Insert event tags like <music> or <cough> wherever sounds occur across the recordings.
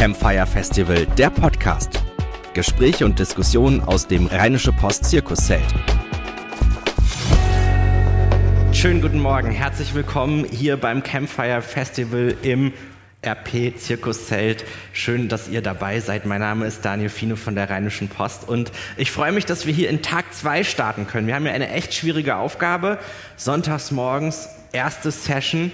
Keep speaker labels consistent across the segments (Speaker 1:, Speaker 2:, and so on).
Speaker 1: Campfire Festival, der Podcast. Gespräche und Diskussionen aus dem Rheinische Post Zirkuszelt. Schönen guten Morgen, herzlich willkommen hier beim Campfire Festival im RP Zirkuszelt. Schön, dass ihr dabei seid. Mein Name ist Daniel Fino von der Rheinischen Post und ich freue mich, dass wir hier in Tag 2 starten können. Wir haben ja eine echt schwierige Aufgabe. Sonntags morgens erste Session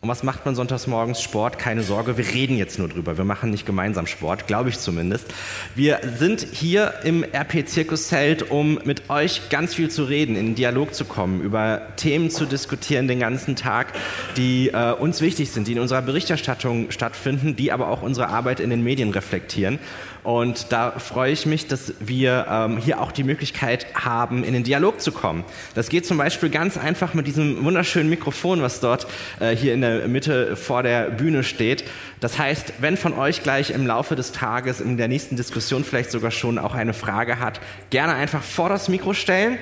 Speaker 1: und was macht man sonntags morgens? Sport, keine Sorge, wir reden jetzt nur drüber. Wir machen nicht gemeinsam Sport, glaube ich zumindest. Wir sind hier im RP Zirkuszelt, um mit euch ganz viel zu reden, in Dialog zu kommen, über Themen zu diskutieren den ganzen Tag, die äh, uns wichtig sind, die in unserer Berichterstattung stattfinden, die aber auch unsere Arbeit in den Medien reflektieren. Und da freue ich mich, dass wir ähm, hier auch die Möglichkeit haben, in den Dialog zu kommen. Das geht zum Beispiel ganz einfach mit diesem wunderschönen Mikrofon, was dort äh, hier in der Mitte vor der Bühne steht. Das heißt, wenn von euch gleich im Laufe des Tages, in der nächsten Diskussion vielleicht sogar schon auch eine Frage hat, gerne einfach vor das Mikro stellen.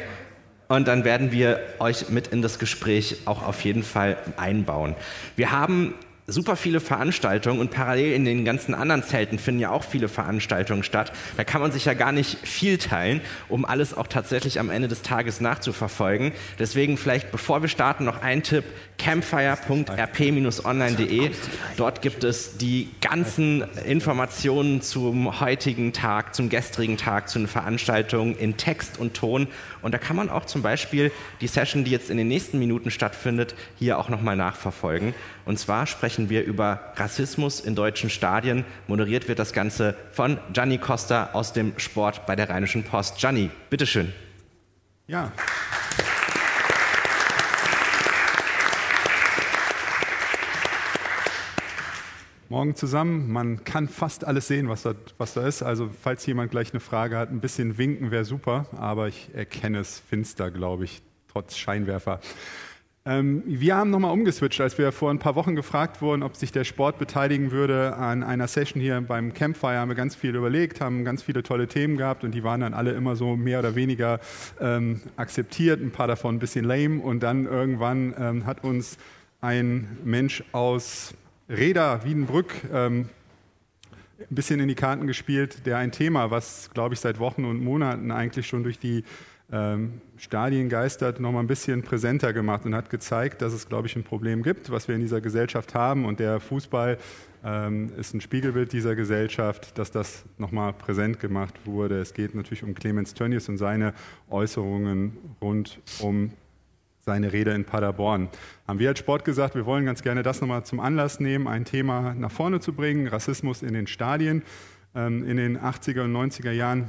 Speaker 1: Und dann werden wir euch mit in das Gespräch auch auf jeden Fall einbauen. Wir haben super viele Veranstaltungen und parallel in den ganzen anderen Zelten finden ja auch viele Veranstaltungen statt. Da kann man sich ja gar nicht viel teilen, um alles auch tatsächlich am Ende des Tages nachzuverfolgen. Deswegen vielleicht, bevor wir starten, noch ein Tipp, campfire.rp-online.de. Dort gibt es die ganzen Informationen zum heutigen Tag, zum gestrigen Tag, zu den Veranstaltungen in Text und Ton. Und da kann man auch zum Beispiel die Session, die jetzt in den nächsten Minuten stattfindet, hier auch nochmal nachverfolgen. Und zwar sprechen wir über Rassismus in deutschen Stadien. Moderiert wird das Ganze von Gianni Costa aus dem Sport bei der Rheinischen Post. Gianni, bitteschön.
Speaker 2: Ja. Morgen zusammen. Man kann fast alles sehen, was da, was da ist. Also falls jemand gleich eine Frage hat, ein bisschen winken wäre super, aber ich erkenne es finster, glaube ich, trotz Scheinwerfer. Ähm, wir haben nochmal umgeswitcht, als wir vor ein paar Wochen gefragt wurden, ob sich der Sport beteiligen würde an einer Session hier beim Campfire, haben wir ganz viel überlegt, haben ganz viele tolle Themen gehabt und die waren dann alle immer so mehr oder weniger ähm, akzeptiert, ein paar davon ein bisschen lame und dann irgendwann ähm, hat uns ein Mensch aus Reda Wiedenbrück ähm, ein bisschen in die Karten gespielt, der ein Thema, was, glaube ich, seit Wochen und Monaten eigentlich schon durch die ähm, Stadien geistert, noch mal ein bisschen präsenter gemacht und hat gezeigt, dass es, glaube ich, ein Problem gibt, was wir in dieser Gesellschaft haben. Und der Fußball ähm, ist ein Spiegelbild dieser Gesellschaft, dass das noch mal präsent gemacht wurde. Es geht natürlich um Clemens Tönnies und seine Äußerungen rund um seine Rede in Paderborn. Haben wir als Sport gesagt, wir wollen ganz gerne das nochmal zum Anlass nehmen, ein Thema nach vorne zu bringen, Rassismus in den Stadien. Ähm, in den 80er und 90er Jahren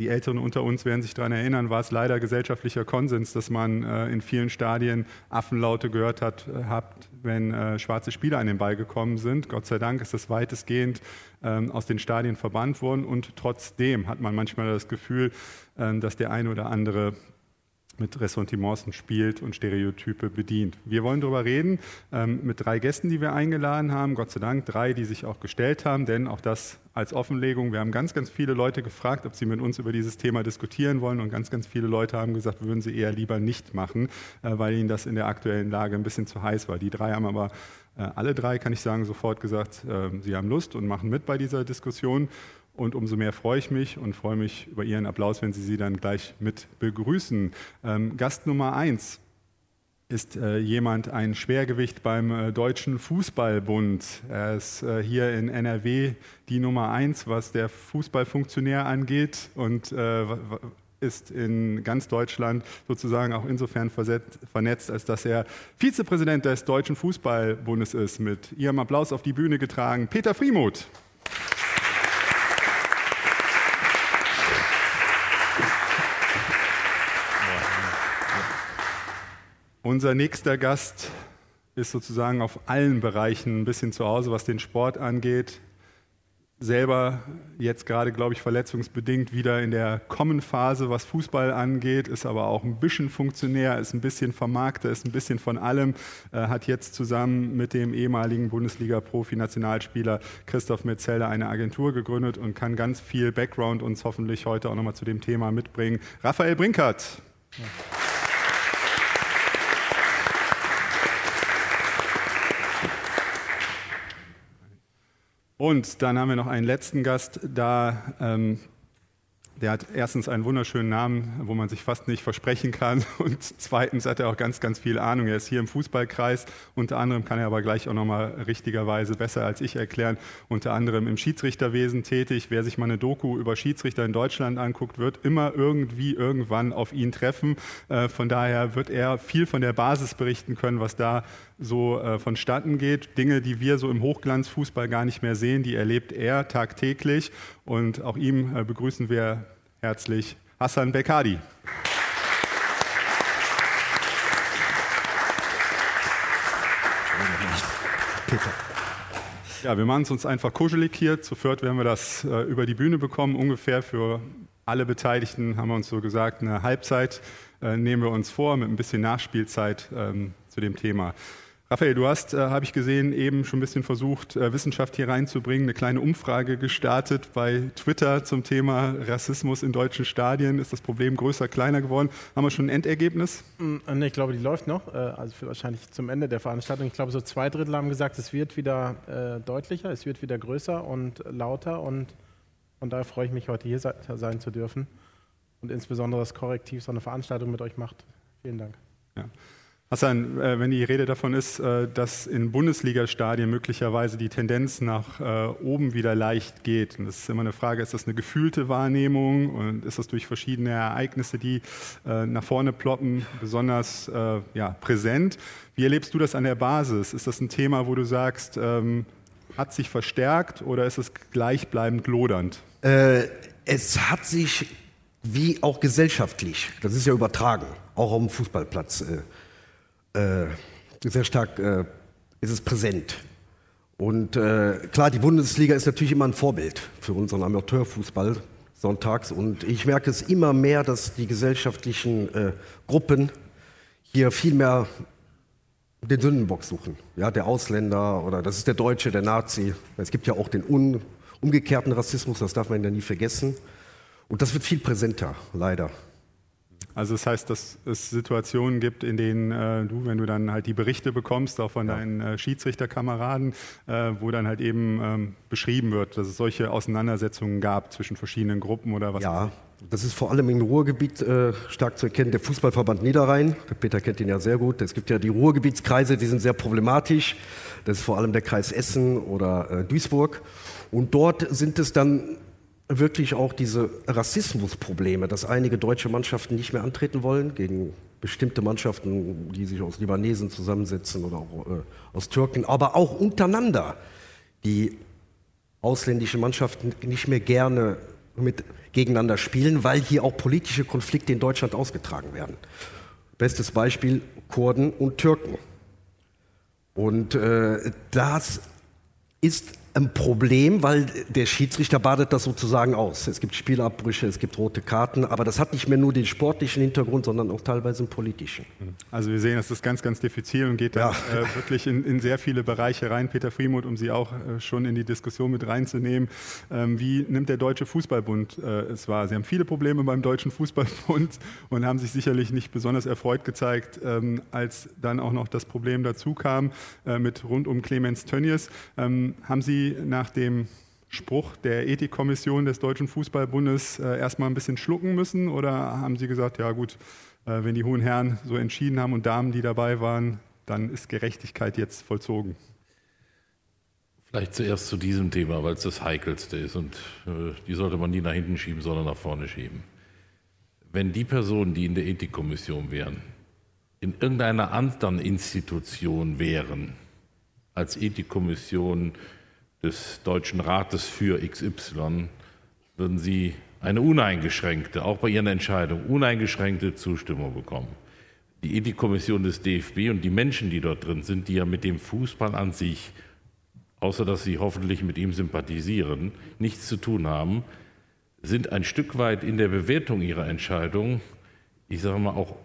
Speaker 2: die Älteren unter uns werden sich daran erinnern, war es leider gesellschaftlicher Konsens, dass man äh, in vielen Stadien Affenlaute gehört hat, äh, habt, wenn äh, schwarze Spieler an den Ball gekommen sind. Gott sei Dank ist das weitestgehend ähm, aus den Stadien verbannt worden und trotzdem hat man manchmal das Gefühl, äh, dass der eine oder andere mit Ressentiments spielt und Stereotype bedient. Wir wollen darüber reden ähm, mit drei Gästen, die wir eingeladen haben. Gott sei Dank drei, die sich auch gestellt haben, denn auch das als Offenlegung. Wir haben ganz, ganz viele Leute gefragt, ob sie mit uns über dieses Thema diskutieren wollen und ganz, ganz viele Leute haben gesagt, würden sie eher lieber nicht machen, äh, weil ihnen das in der aktuellen Lage ein bisschen zu heiß war. Die drei haben aber äh, alle drei, kann ich sagen, sofort gesagt, äh, sie haben Lust und machen mit bei dieser Diskussion. Und umso mehr freue ich mich und freue mich über Ihren Applaus, wenn Sie sie dann gleich mit begrüßen. Ähm, Gast Nummer eins ist äh, jemand, ein Schwergewicht beim äh, Deutschen Fußballbund. Er ist äh, hier in NRW die Nummer eins, was der Fußballfunktionär angeht und äh, ist in ganz Deutschland sozusagen auch insofern vernetzt, als dass er Vizepräsident des Deutschen Fußballbundes ist. Mit Ihrem Applaus auf die Bühne getragen, Peter Friemuth. Unser nächster Gast ist sozusagen auf allen Bereichen ein bisschen zu Hause, was den Sport angeht. Selber jetzt gerade, glaube ich, verletzungsbedingt wieder in der Kommenphase, was Fußball angeht, ist aber auch ein bisschen Funktionär, ist ein bisschen Vermarkter, ist ein bisschen von allem, äh, hat jetzt zusammen mit dem ehemaligen Bundesliga-Profi-Nationalspieler Christoph Metzelder eine Agentur gegründet und kann ganz viel Background uns hoffentlich heute auch nochmal zu dem Thema mitbringen. Raphael Brinkert. Ja. Und dann haben wir noch einen letzten Gast da. Ähm, der hat erstens einen wunderschönen Namen, wo man sich fast nicht versprechen kann. <laughs> Und zweitens hat er auch ganz, ganz viel Ahnung. Er ist hier im Fußballkreis. Unter anderem kann er aber gleich auch nochmal richtigerweise besser als ich erklären. Unter anderem im Schiedsrichterwesen tätig. Wer sich mal eine Doku über Schiedsrichter in Deutschland anguckt, wird immer irgendwie irgendwann auf ihn treffen. Äh, von daher wird er viel von der Basis berichten können, was da so äh, vonstatten geht. Dinge, die wir so im Hochglanzfußball gar nicht mehr sehen, die erlebt er tagtäglich. Und auch ihm äh, begrüßen wir herzlich Hassan Bekadi. Ja, wir machen es uns einfach kuschelig hier. Zu viert werden wir das äh, über die Bühne bekommen. Ungefähr für alle Beteiligten haben wir uns so gesagt, eine Halbzeit äh, nehmen wir uns vor mit ein bisschen Nachspielzeit ähm, zu dem Thema. Raphael, du hast, äh, habe ich gesehen, eben schon ein bisschen versucht, äh, Wissenschaft hier reinzubringen, eine kleine Umfrage gestartet bei Twitter zum Thema Rassismus in deutschen Stadien. Ist das Problem größer, kleiner geworden? Haben wir schon ein Endergebnis?
Speaker 3: Mm, nee, ich glaube, die läuft noch, äh, also wahrscheinlich zum Ende der Veranstaltung. Ich glaube, so zwei Drittel haben gesagt, es wird wieder äh, deutlicher, es wird wieder größer und lauter und von daher freue ich mich, heute hier sein zu dürfen und insbesondere das Korrektiv so eine Veranstaltung mit euch macht. Vielen Dank.
Speaker 2: Ja. Hassan, äh, wenn die Rede davon ist, äh, dass in Bundesliga-Stadien möglicherweise die Tendenz nach äh, oben wieder leicht geht, und das ist immer eine Frage, ist das eine gefühlte Wahrnehmung und ist das durch verschiedene Ereignisse, die nach vorne ploppen, besonders ja, präsent? Wie erlebst du das an der Basis? Ist das ein Thema, wo du sagst, ähm, hat sich verstärkt oder ist es gleichbleibend lodernd?
Speaker 4: Äh, es hat sich wie auch gesellschaftlich, das ist ja übertragen, auch auf dem Fußballplatz, äh, äh, sehr stark äh, ist es präsent. Und äh, klar, die Bundesliga ist natürlich immer ein Vorbild für unseren Amateurfußball sonntags. Und ich merke es immer mehr, dass die gesellschaftlichen äh, Gruppen hier viel mehr den Sündenbock suchen. Ja, der Ausländer oder das ist der Deutsche, der Nazi. Es gibt ja auch den un, umgekehrten Rassismus, das darf man ja nie vergessen. Und das wird viel präsenter, leider.
Speaker 2: Also das heißt, dass es Situationen gibt, in denen äh, du, wenn du dann halt die Berichte bekommst, auch von ja. deinen äh, Schiedsrichterkameraden, äh, wo dann halt eben ähm, beschrieben wird, dass es solche Auseinandersetzungen gab zwischen verschiedenen Gruppen oder was?
Speaker 4: Ja, das ist vor allem im Ruhrgebiet äh, stark zu erkennen. Der Fußballverband Niederrhein, der Peter kennt ihn ja sehr gut. Es gibt ja die Ruhrgebietskreise, die sind sehr problematisch. Das ist vor allem der Kreis Essen oder äh, Duisburg. Und dort sind es dann wirklich auch diese Rassismusprobleme, dass einige deutsche Mannschaften nicht mehr antreten wollen gegen bestimmte Mannschaften, die sich aus Libanesen zusammensetzen oder auch, äh, aus Türken, aber auch untereinander die ausländischen Mannschaften nicht mehr gerne mit gegeneinander spielen, weil hier auch politische Konflikte in Deutschland ausgetragen werden. Bestes Beispiel Kurden und Türken. Und äh, das ist ein Problem, weil der Schiedsrichter badet das sozusagen aus. Es gibt Spielabbrüche, es gibt rote Karten, aber das hat nicht mehr nur den sportlichen Hintergrund, sondern auch teilweise einen politischen.
Speaker 2: Also wir sehen, es ist ganz, ganz diffizil und geht ja. da äh, wirklich in, in, sehr viele Bereiche rein. Peter Friemuth, um Sie auch äh, schon in die Diskussion mit reinzunehmen. Ähm, wie nimmt der Deutsche Fußballbund äh, es wahr? Sie haben viele Probleme beim Deutschen Fußballbund <laughs> und haben sich sicherlich nicht besonders erfreut gezeigt, ähm, als dann auch noch das Problem dazu kam äh, mit rund um Clemens Tönnies. Ähm, haben Sie nach dem Spruch der Ethikkommission des Deutschen Fußballbundes äh, erstmal ein bisschen schlucken müssen? Oder haben Sie gesagt, ja gut, äh, wenn die hohen Herren so entschieden haben und Damen, die dabei waren, dann ist Gerechtigkeit jetzt vollzogen?
Speaker 5: Vielleicht zuerst zu diesem Thema, weil es das heikelste ist und äh, die sollte man nie nach hinten schieben, sondern nach vorne schieben. Wenn die Personen, die in der Ethikkommission wären, in irgendeiner anderen Institution wären, als Ethikkommission des Deutschen Rates für XY würden Sie eine uneingeschränkte, auch bei Ihren Entscheidungen, uneingeschränkte Zustimmung bekommen. Die Ethikkommission des DFB und die Menschen, die dort drin sind, die ja mit dem Fußball an sich, außer dass sie hoffentlich mit ihm sympathisieren, nichts zu tun haben, sind ein Stück weit in der Bewertung ihrer Entscheidung, ich sage mal auch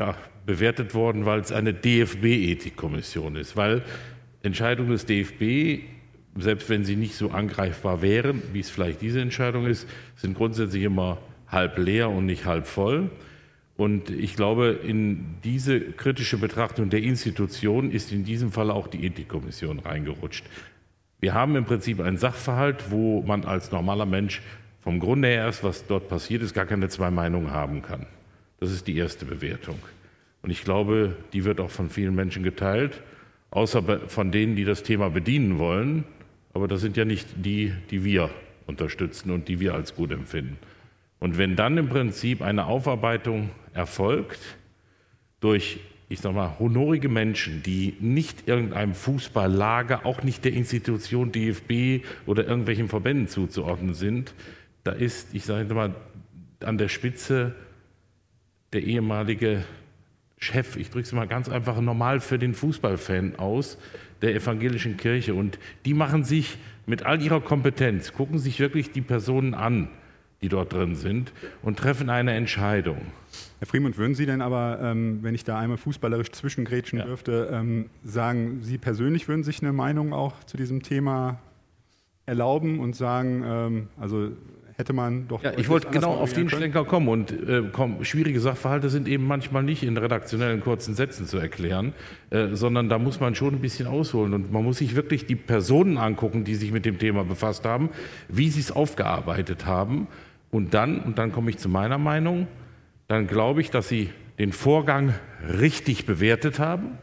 Speaker 5: ja, bewertet worden, weil es eine DFB-Ethikkommission ist, weil Entscheidungen des DFB, selbst wenn sie nicht so angreifbar wären, wie es vielleicht diese Entscheidung ist, sind grundsätzlich immer halb leer und nicht halb voll. Und ich glaube, in diese kritische Betrachtung der Institution ist in diesem Fall auch die Ethikkommission reingerutscht. Wir haben im Prinzip einen Sachverhalt, wo man als normaler Mensch vom Grunde her erst, was dort passiert ist, gar keine zwei Meinungen haben kann. Das ist die erste Bewertung. Und ich glaube, die wird auch von vielen Menschen geteilt, außer von denen, die das Thema bedienen wollen. Aber das sind ja nicht die, die wir unterstützen und die wir als gut empfinden. Und wenn dann im Prinzip eine Aufarbeitung erfolgt durch, ich sage mal, honorige Menschen, die nicht irgendeinem Fußballlager, auch nicht der Institution DFB oder irgendwelchen Verbänden zuzuordnen sind, da ist, ich sage mal, an der Spitze der ehemalige Chef, ich drücke es mal ganz einfach normal für den Fußballfan aus, der evangelischen Kirche. Und die machen sich mit all ihrer Kompetenz, gucken sich wirklich die Personen an, die dort drin sind und treffen eine Entscheidung.
Speaker 2: Herr Friemuth, würden Sie denn aber, ähm, wenn ich da einmal fußballerisch zwischengrätschen ja. dürfte, ähm, sagen, Sie persönlich würden sich eine Meinung auch zu diesem Thema erlauben und sagen, ähm, also hätte man doch.
Speaker 5: Ja, ich wollte genau auf den können. Schlenker kommen und äh, komm, schwierige Sachverhalte sind eben manchmal nicht in redaktionellen kurzen Sätzen zu erklären, äh, sondern da muss man schon ein bisschen ausholen und man muss sich wirklich die Personen angucken, die sich mit dem Thema befasst haben, wie sie es aufgearbeitet haben und dann, und dann komme ich zu meiner Meinung, dann glaube ich, dass sie den Vorgang richtig bewertet haben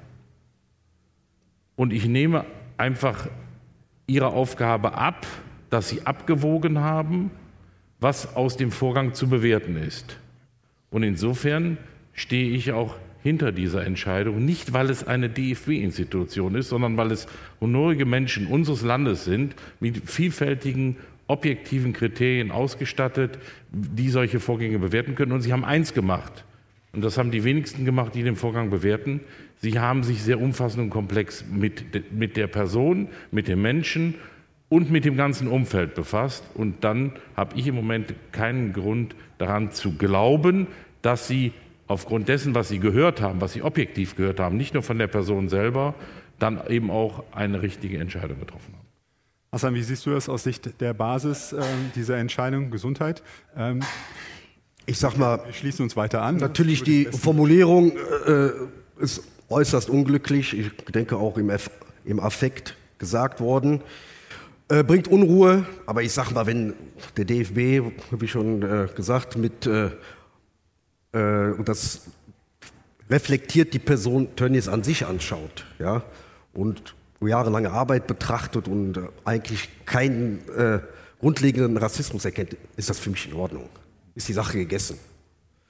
Speaker 5: und ich nehme einfach ihre Aufgabe ab, dass sie abgewogen haben was aus dem Vorgang zu bewerten ist. Und insofern stehe ich auch hinter dieser Entscheidung, nicht weil es eine DFB-Institution ist, sondern weil es honorige Menschen unseres Landes sind, mit vielfältigen objektiven Kriterien ausgestattet, die solche Vorgänge bewerten können. Und sie haben eins gemacht, und das haben die wenigsten gemacht, die den Vorgang bewerten. Sie haben sich sehr umfassend und komplex mit, mit der Person, mit dem Menschen und mit dem ganzen Umfeld befasst. Und dann habe ich im Moment keinen Grund daran zu glauben, dass Sie aufgrund dessen, was Sie gehört haben, was Sie objektiv gehört haben, nicht nur von der Person selber, dann eben auch eine richtige Entscheidung getroffen haben.
Speaker 2: Hassan, wie siehst du das aus Sicht der Basis äh, dieser Entscheidung Gesundheit? Ähm,
Speaker 4: ich sag mal,
Speaker 2: wir schließen uns weiter an.
Speaker 4: Natürlich die Formulierung äh, ist äußerst unglücklich. Ich denke auch im, im Affekt gesagt worden. Äh, bringt Unruhe, aber ich sag mal, wenn der DFB, wie schon äh, gesagt, mit äh, äh, und das reflektiert die Person Tönnies an sich anschaut, ja, und jahrelange Arbeit betrachtet und äh, eigentlich keinen äh, grundlegenden Rassismus erkennt, ist das für mich in Ordnung. Ist die Sache gegessen.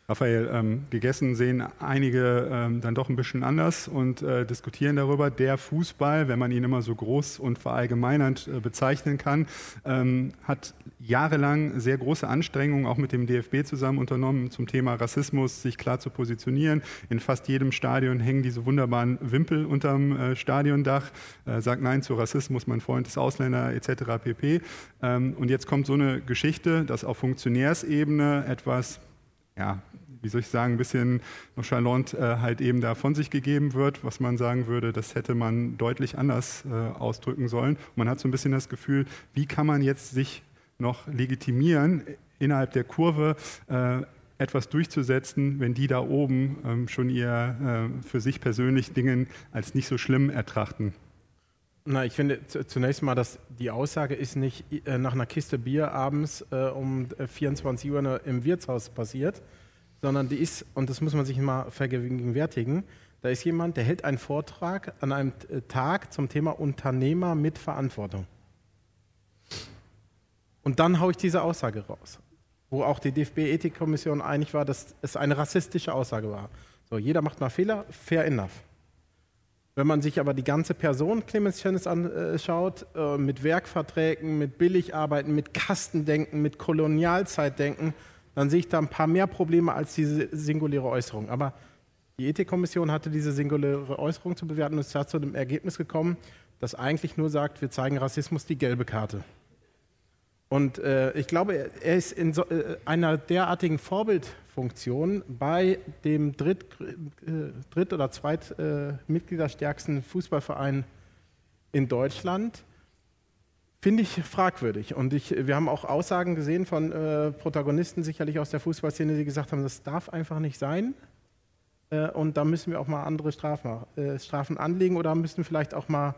Speaker 2: Raphael, ähm, gegessen sehen einige ähm, dann doch ein bisschen anders und äh, diskutieren darüber. Der Fußball, wenn man ihn immer so groß und verallgemeinernd äh, bezeichnen kann, ähm, hat jahrelang sehr große Anstrengungen auch mit dem DFB zusammen unternommen zum Thema Rassismus, sich klar zu positionieren. In fast jedem Stadion hängen diese wunderbaren Wimpel unterm äh, Stadiondach. Äh, sagt Nein zu Rassismus, mein Freund ist Ausländer etc. pp. Ähm, und jetzt kommt so eine Geschichte, dass auf Funktionärsebene etwas ja, wie soll ich sagen, ein bisschen nonchalant äh, halt eben da von sich gegeben wird, was man sagen würde, das hätte man deutlich anders äh, ausdrücken sollen. Und man hat so ein bisschen das Gefühl, wie kann man jetzt sich noch legitimieren, innerhalb der Kurve äh, etwas durchzusetzen, wenn die da oben ähm, schon ihr äh, für sich persönlich Dinge als nicht so schlimm ertrachten.
Speaker 3: Na, ich finde zunächst mal, dass die Aussage ist nicht äh, nach einer Kiste Bier abends äh, um 24 Uhr im Wirtshaus passiert, sondern die ist, und das muss man sich mal vergegenwärtigen, da ist jemand, der hält einen Vortrag an einem äh, Tag zum Thema Unternehmer mit Verantwortung. Und dann haue ich diese Aussage raus, wo auch die DFB-Ethikkommission einig war, dass es eine rassistische Aussage war. So, jeder macht mal Fehler, fair enough. Wenn man sich aber die ganze Person Clemens Tönnies anschaut, äh, mit Werkverträgen, mit Billigarbeiten, mit Kastendenken, mit Kolonialzeitdenken, dann sehe ich da ein paar mehr Probleme als diese singuläre Äußerung. Aber die Ethikkommission hatte diese singuläre Äußerung zu bewerten und ist da zu dem Ergebnis gekommen, das eigentlich nur sagt, wir zeigen Rassismus die gelbe Karte. Und äh, ich glaube, er ist in so, äh, einer derartigen Vorbildfunktion bei dem dritt, äh, dritt oder zweit äh, Fußballverein in Deutschland, Finde ich fragwürdig. Und ich, wir haben auch Aussagen gesehen von äh, Protagonisten, sicherlich aus der Fußballszene, die gesagt haben, das darf einfach nicht sein. Äh, und da müssen wir auch mal andere Strafen, äh, Strafen anlegen oder müssen vielleicht auch mal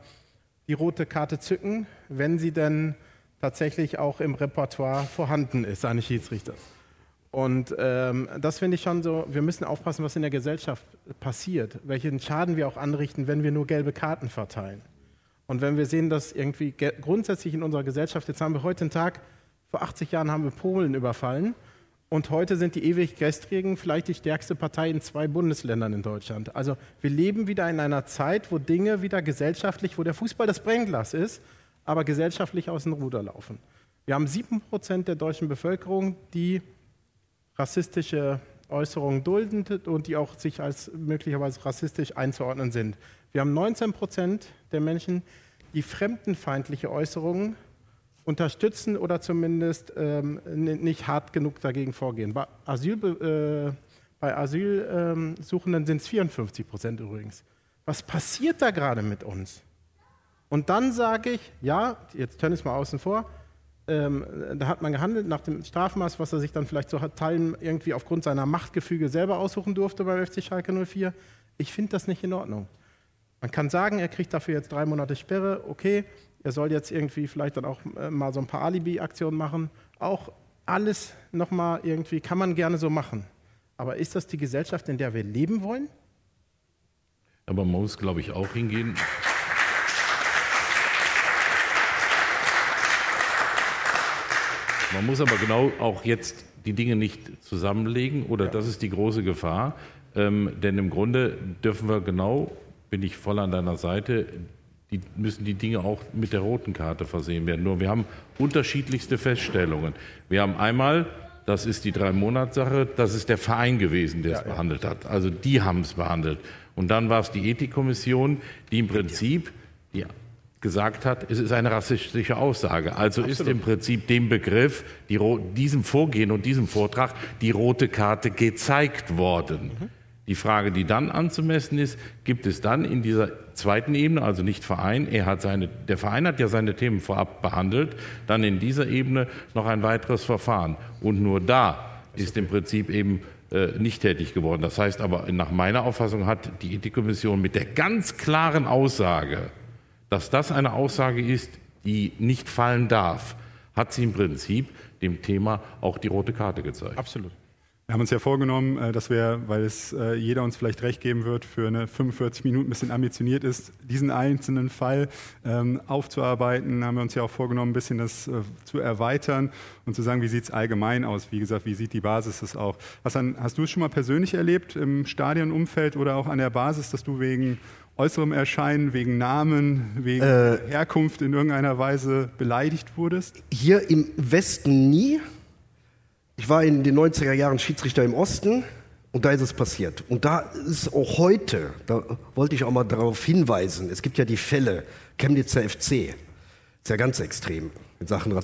Speaker 3: die rote Karte zücken, wenn sie denn tatsächlich auch im Repertoire vorhanden ist, eines Schiedsrichters. Und ähm, das finde ich schon so, wir müssen aufpassen, was in der Gesellschaft passiert, welchen Schaden wir auch anrichten, wenn wir nur gelbe Karten verteilen. Und wenn wir sehen, dass irgendwie grundsätzlich in unserer Gesellschaft, jetzt haben wir heute einen Tag, vor 80 Jahren haben wir Polen überfallen und heute sind die ewig gestrigen vielleicht die stärkste Partei in zwei Bundesländern in Deutschland. Also wir leben wieder in einer Zeit, wo Dinge wieder gesellschaftlich, wo der Fußball das Brennglas ist, aber gesellschaftlich aus dem Ruder laufen. Wir haben sieben Prozent der deutschen Bevölkerung, die rassistische Äußerungen dulden und die auch sich als möglicherweise rassistisch einzuordnen sind. Wir haben 19 Prozent der Menschen, die fremdenfeindliche Äußerungen unterstützen oder zumindest ähm, nicht hart genug dagegen vorgehen. Bei, Asyl, äh, bei Asylsuchenden sind es 54 Prozent übrigens. Was passiert da gerade mit uns? Und dann sage ich, ja, jetzt turn es mal außen vor, ähm, da hat man gehandelt nach dem Strafmaß, was er sich dann vielleicht zu Teilen irgendwie aufgrund seiner Machtgefüge selber aussuchen durfte beim FC Schalke 04. Ich finde das nicht in Ordnung. Man kann sagen, er kriegt dafür jetzt drei Monate Sperre, okay, er soll jetzt irgendwie vielleicht dann auch äh, mal so ein paar Alibi-Aktionen machen. Auch alles nochmal irgendwie kann man gerne so machen. Aber ist das die Gesellschaft, in der wir leben wollen?
Speaker 5: Aber man muss, glaube ich, auch hingehen. Man muss aber genau auch jetzt die Dinge nicht zusammenlegen oder ja. das ist die große Gefahr. Ähm, denn im Grunde dürfen wir genau, bin ich voll an deiner Seite, die müssen die Dinge auch mit der roten Karte versehen werden. Nur wir haben unterschiedlichste Feststellungen. Wir haben einmal, das ist die Drei-Monats-Sache, das ist der Verein gewesen, der ja, es ja. behandelt hat. Also die haben es behandelt. Und dann war es die Ethikkommission, die im Prinzip die gesagt hat, es ist eine rassistische Aussage. Also Absolut. ist im Prinzip dem Begriff, die, diesem Vorgehen und diesem Vortrag die rote Karte gezeigt worden. Mhm. Die Frage, die dann anzumessen ist, gibt es dann in dieser zweiten Ebene, also nicht Verein, er hat seine, der Verein hat ja seine Themen vorab behandelt, dann in dieser Ebene noch ein weiteres Verfahren. Und nur da ist im Prinzip eben äh, nicht tätig geworden. Das heißt aber, nach meiner Auffassung hat die Ethikkommission mit der ganz klaren Aussage, dass das eine Aussage ist, die nicht fallen darf, hat sie im Prinzip dem Thema auch die rote Karte gezeigt.
Speaker 2: Absolut. Wir haben uns ja vorgenommen, äh, dass wir, weil es äh, jeder uns vielleicht recht geben wird, für eine 45 Minuten ein bisschen ambitioniert ist, diesen einzelnen Fall ähm, aufzuarbeiten. Haben wir uns ja auch vorgenommen, ein bisschen das äh, zu erweitern und zu sagen, wie sieht es allgemein aus? Wie gesagt, wie sieht die Basis es auch? Hassan, hast du es schon mal persönlich erlebt im Stadionumfeld oder auch an der Basis, dass du wegen äußerem Erscheinen, wegen Namen, wegen äh, Herkunft in irgendeiner Weise beleidigt wurdest?
Speaker 4: Hier im Westen nie. Ich war in den 90er Jahren Schiedsrichter im Osten und da ist es passiert. Und da ist auch heute, da wollte ich auch mal darauf hinweisen, es gibt ja die Fälle, Chemnitzer FC, ist ja ganz extrem in Sachen äh,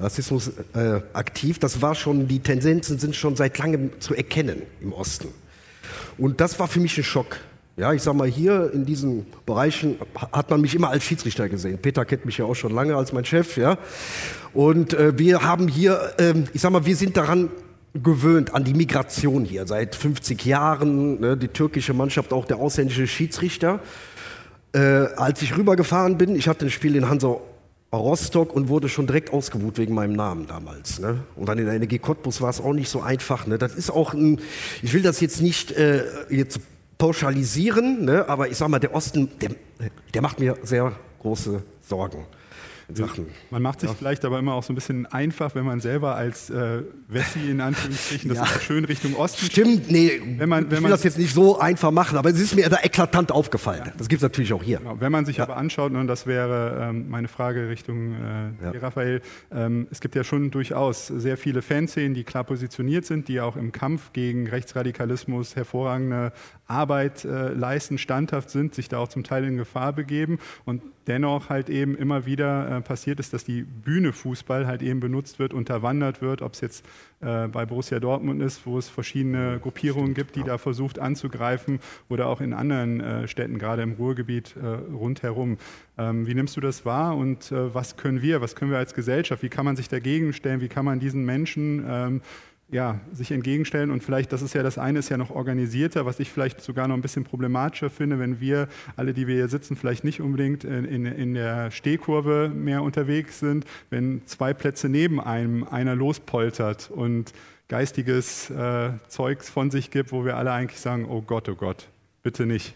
Speaker 4: Rassismus äh, aktiv. Das war schon, die Tendenzen sind schon seit langem zu erkennen im Osten. Und das war für mich ein Schock. Ja, ich sag mal, hier in diesen Bereichen hat man mich immer als Schiedsrichter gesehen. Peter kennt mich ja auch schon lange als mein Chef, ja. Und äh, wir haben hier, ähm, ich sag mal, wir sind daran gewöhnt an die Migration hier seit 50 Jahren. Ne, die türkische Mannschaft, auch der ausländische Schiedsrichter. Äh, als ich rübergefahren bin, ich hatte ein Spiel in Hansa Rostock und wurde schon direkt ausgebucht wegen meinem Namen damals. Ne? Und dann in der Energie Cottbus war es auch nicht so einfach. Ne? Das ist auch ein, ich will das jetzt nicht äh, jetzt pauschalisieren, ne? aber ich sage mal, der Osten, der, der macht mir sehr große Sorgen.
Speaker 2: Sachen. Man macht sich ja. vielleicht aber immer auch so ein bisschen einfach, wenn man selber als äh, Wessi in Anführungsstrichen, das ja. ist schön Richtung Osten.
Speaker 4: Stimmt, nee, wenn man, wenn ich will man, das jetzt nicht so einfach machen, aber es ist mir da eklatant aufgefallen. Ja. Das gibt es natürlich auch hier.
Speaker 2: Genau. Wenn man sich aber anschaut, und das wäre ähm, meine Frage Richtung äh, Raphael, ähm, es gibt ja schon durchaus sehr viele Fanszenen, die klar positioniert sind, die auch im Kampf gegen Rechtsradikalismus hervorragende Arbeit äh, leisten, standhaft sind, sich da auch zum Teil in Gefahr begeben und dennoch halt eben immer wieder äh, passiert ist, dass die Bühne Fußball halt eben benutzt wird, unterwandert wird, ob es jetzt äh, bei Borussia Dortmund ist, wo es verschiedene Gruppierungen gibt, die da versucht anzugreifen oder auch in anderen äh, Städten, gerade im Ruhrgebiet äh, rundherum. Ähm, wie nimmst du das wahr und äh, was können wir, was können wir als Gesellschaft, wie kann man sich dagegen stellen, wie kann man diesen Menschen ähm, ja, sich entgegenstellen und vielleicht, das ist ja das eine, ist ja noch organisierter, was ich vielleicht sogar noch ein bisschen problematischer finde, wenn wir, alle, die wir hier sitzen, vielleicht nicht unbedingt in, in, der Stehkurve mehr unterwegs sind, wenn zwei Plätze neben einem einer lospoltert und geistiges äh, Zeugs von sich gibt, wo wir alle eigentlich sagen, oh Gott, oh Gott, bitte nicht.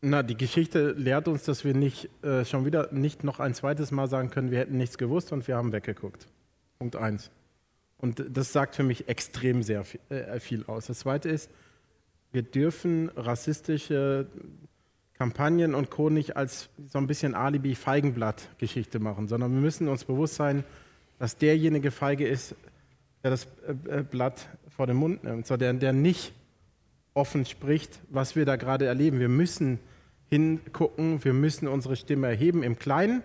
Speaker 3: Na, die Geschichte lehrt uns, dass wir nicht äh, schon wieder nicht noch ein zweites Mal sagen können, wir hätten nichts gewusst und wir haben weggeguckt. Punkt eins. Und das sagt für mich extrem sehr viel, äh, viel aus. Das Zweite ist, wir dürfen rassistische Kampagnen und Co. nicht als so ein bisschen Alibi-Feigenblatt-Geschichte machen, sondern wir müssen uns bewusst sein, dass derjenige feige ist, der das äh, äh, Blatt vor den Mund nimmt, der, der nicht offen spricht, was wir da gerade erleben. Wir müssen hingucken, wir müssen unsere Stimme erheben im Kleinen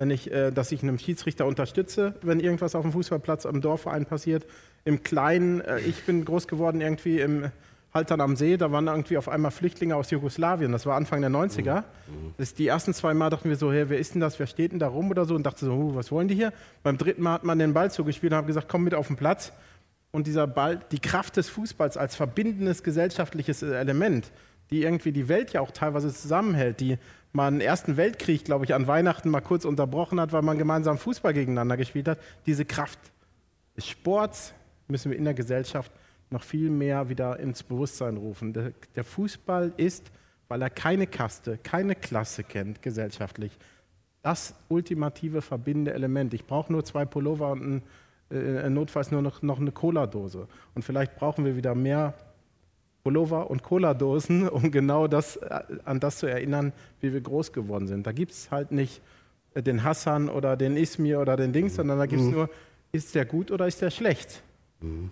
Speaker 3: wenn ich, äh, dass ich einem Schiedsrichter unterstütze, wenn irgendwas auf dem Fußballplatz am Dorfverein passiert. Im Kleinen, äh, ich bin groß geworden irgendwie im Haltern am See, da waren irgendwie auf einmal Flüchtlinge aus Jugoslawien, das war Anfang der 90er. Das die ersten zwei Mal dachten wir so, hey, wer ist denn das, wer steht denn da rum oder so und dachte so, uh, was wollen die hier? Beim dritten Mal hat man den Ball zugespielt und hat gesagt, komm mit auf den Platz. Und dieser Ball, die Kraft des Fußballs als verbindendes gesellschaftliches Element, die irgendwie die Welt ja auch teilweise zusammenhält, die man den Ersten Weltkrieg, glaube ich, an Weihnachten mal kurz unterbrochen hat, weil man gemeinsam Fußball gegeneinander gespielt hat. Diese Kraft des Sports müssen wir in der Gesellschaft noch viel mehr wieder ins Bewusstsein rufen. Der, der Fußball ist, weil er keine Kaste, keine Klasse kennt gesellschaftlich, das ultimative verbindende Element. Ich brauche nur zwei Pullover und ein, äh, notfalls nur noch, noch eine Cola-Dose. Und vielleicht brauchen wir wieder mehr Pullover und Cola-Dosen, <laughs> um genau das, äh, an das zu erinnern, wie wir groß geworden sind. Da gibt es halt nicht äh, den Hassan oder den Ismir oder den Dings, sondern da gibt es mhm. nur, ist der gut oder ist der schlecht? Mhm.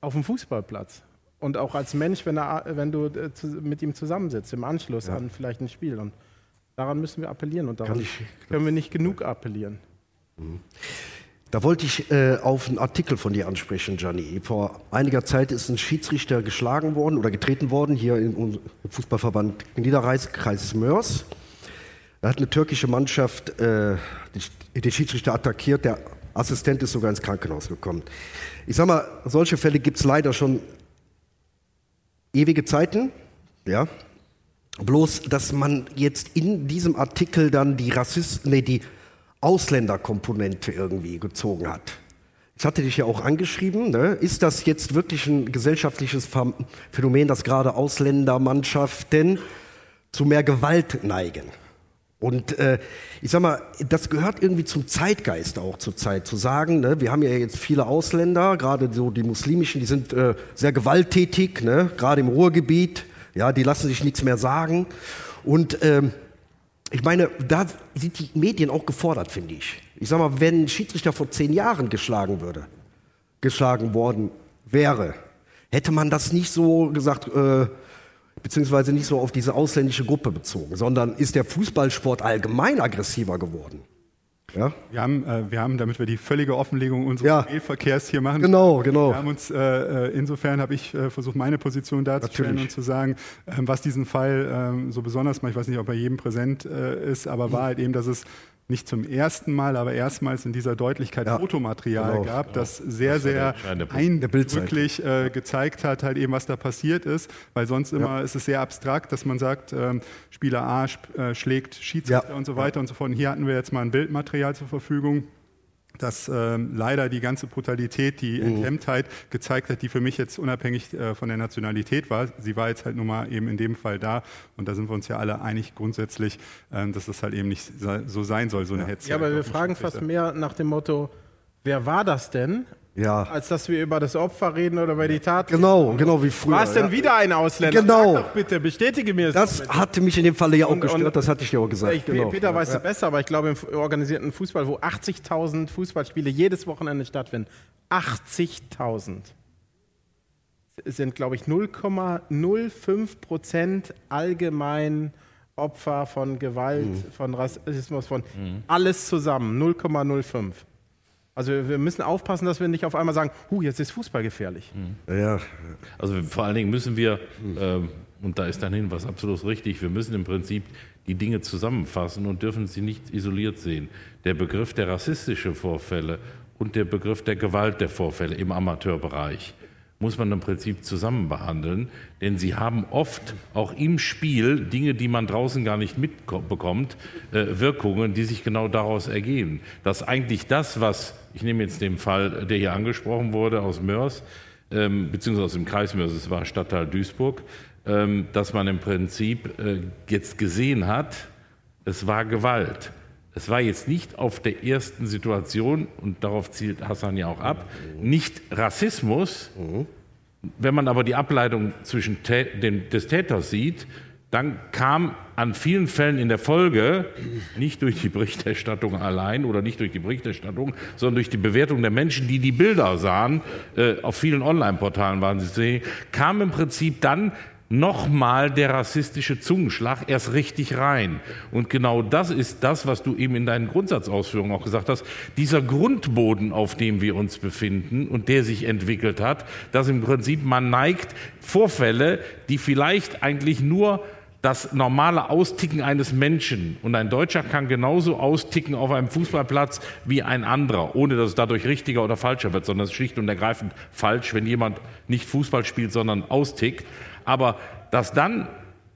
Speaker 3: Auf dem Fußballplatz. Und auch als Mensch, wenn, er, wenn du äh, mit ihm zusammensitzt, im Anschluss ja. an vielleicht ein Spiel. Und daran müssen wir appellieren und daran ich, können wir nicht genug appellieren.
Speaker 4: Da wollte ich äh, auf einen Artikel von dir ansprechen, Gianni. Vor einiger Zeit ist ein Schiedsrichter geschlagen worden oder getreten worden hier im Fußballverband Niederreichskreis Mörs. Da hat eine türkische Mannschaft äh, den Schiedsrichter attackiert. Der Assistent ist sogar ins Krankenhaus gekommen. Ich sag mal, solche Fälle gibt es leider schon ewige Zeiten. Ja. Bloß, dass man jetzt in diesem Artikel dann die Rassisten, nee, die Ausländerkomponente irgendwie gezogen hat. Ich hatte dich ja auch angeschrieben. Ne? Ist das jetzt wirklich ein gesellschaftliches Phänomen, dass gerade Ausländermannschaften zu mehr Gewalt neigen? Und äh, ich sag mal, das gehört irgendwie zum Zeitgeist auch zur Zeit, zu sagen, ne, wir haben ja jetzt viele Ausländer, gerade so die muslimischen, die sind äh, sehr gewalttätig, ne, gerade im Ruhrgebiet, ja, die lassen sich nichts mehr sagen. Und ähm, ich meine, da sind die Medien auch gefordert, finde ich. Ich sage mal, wenn ein Schiedsrichter vor zehn Jahren geschlagen würde, geschlagen worden wäre, hätte man das nicht so gesagt, äh, beziehungsweise nicht so auf diese ausländische Gruppe bezogen, sondern ist der Fußballsport allgemein aggressiver geworden.
Speaker 2: Ja? Wir, haben, äh, wir haben, damit wir die völlige Offenlegung unseres ja. Mailverkehrs hier machen,
Speaker 4: genau, genau.
Speaker 2: Wir haben uns, äh, äh insofern habe ich äh, versucht, meine Position darzustellen Natürlich. und zu sagen, ähm, was diesen Fall ähm, so besonders macht. Ich weiß nicht, ob er jedem präsent äh, ist, aber war halt eben, dass es nicht zum ersten Mal, aber erstmals in dieser Deutlichkeit ja, Fotomaterial genau, gab, das sehr, das sehr eindrücklich äh, gezeigt hat, halt eben, was da passiert ist, weil sonst immer ja. ist es sehr abstrakt, dass man sagt, ähm, Spieler A äh, schlägt Schiedsrichter ja. und so weiter und so fort. Und hier hatten wir jetzt mal ein Bildmaterial zur Verfügung dass äh, leider die ganze Brutalität, die mhm. Enthemmtheit gezeigt hat, die für mich jetzt unabhängig äh, von der Nationalität war. Sie war jetzt halt nun mal eben in dem Fall da und da sind wir uns ja alle einig grundsätzlich, äh, dass das halt eben nicht so sein soll, so eine Hetze.
Speaker 3: Ja, aber wir fragen fast mehr nach dem Motto, wer war das denn? Ja. Als dass wir über das Opfer reden oder über die Tat.
Speaker 4: Genau, genau wie früher.
Speaker 3: War es denn ja. wieder ein Ausländer?
Speaker 4: Genau.
Speaker 3: Sag doch bitte, bestätige mir
Speaker 4: das. Das hatte mich in dem Falle ja auch und, gestört, und, das hatte ich ja auch gesagt. Ich,
Speaker 3: genau. Peter weiß es ja. besser, aber ich glaube im organisierten Fußball, wo 80.000 Fußballspiele jedes Wochenende stattfinden, 80.000 sind, glaube ich, 0,05 Prozent allgemein Opfer von Gewalt, mhm. von Rassismus, von mhm. alles zusammen, 0,05. Also wir müssen aufpassen, dass wir nicht auf einmal sagen, huh, jetzt ist Fußball gefährlich.
Speaker 5: Mhm. Ja. Also vor allen Dingen müssen wir, ähm, und da ist dein Hinweis absolut richtig, wir müssen im Prinzip die Dinge zusammenfassen und dürfen sie nicht isoliert sehen. Der Begriff der rassistischen Vorfälle und der Begriff der Gewalt der Vorfälle im Amateurbereich muss man im Prinzip zusammen behandeln, denn sie haben oft auch im Spiel Dinge, die man draußen gar nicht mitbekommt, äh, Wirkungen, die sich genau daraus ergeben. Dass eigentlich das, was, ich nehme jetzt den Fall, der hier angesprochen wurde aus Mörs, ähm, beziehungsweise aus dem Kreis Mörs, es war Stadtteil Duisburg, ähm, dass man im Prinzip äh, jetzt gesehen hat, es war Gewalt. Es war jetzt nicht auf der ersten Situation, und darauf zielt Hassan ja auch ab, nicht Rassismus. Wenn man aber die Ableitung zwischen dem, des Täters sieht, dann kam an vielen Fällen in der Folge, nicht durch die Berichterstattung allein oder nicht durch die Berichterstattung, sondern durch die Bewertung der Menschen, die die Bilder sahen, äh, auf vielen Online-Portalen waren sie sehen, kam im Prinzip dann nochmal der rassistische Zungenschlag erst richtig rein. Und genau das ist das, was du eben in deinen Grundsatzausführungen auch gesagt hast. Dieser Grundboden, auf dem wir uns befinden und der sich entwickelt hat, dass im Prinzip man neigt, Vorfälle, die vielleicht eigentlich nur das normale Austicken eines Menschen. Und ein Deutscher kann genauso austicken auf einem Fußballplatz wie ein anderer, ohne dass es dadurch richtiger oder falscher wird, sondern es ist schlicht und ergreifend falsch, wenn jemand nicht Fußball spielt, sondern austickt. Aber dass dann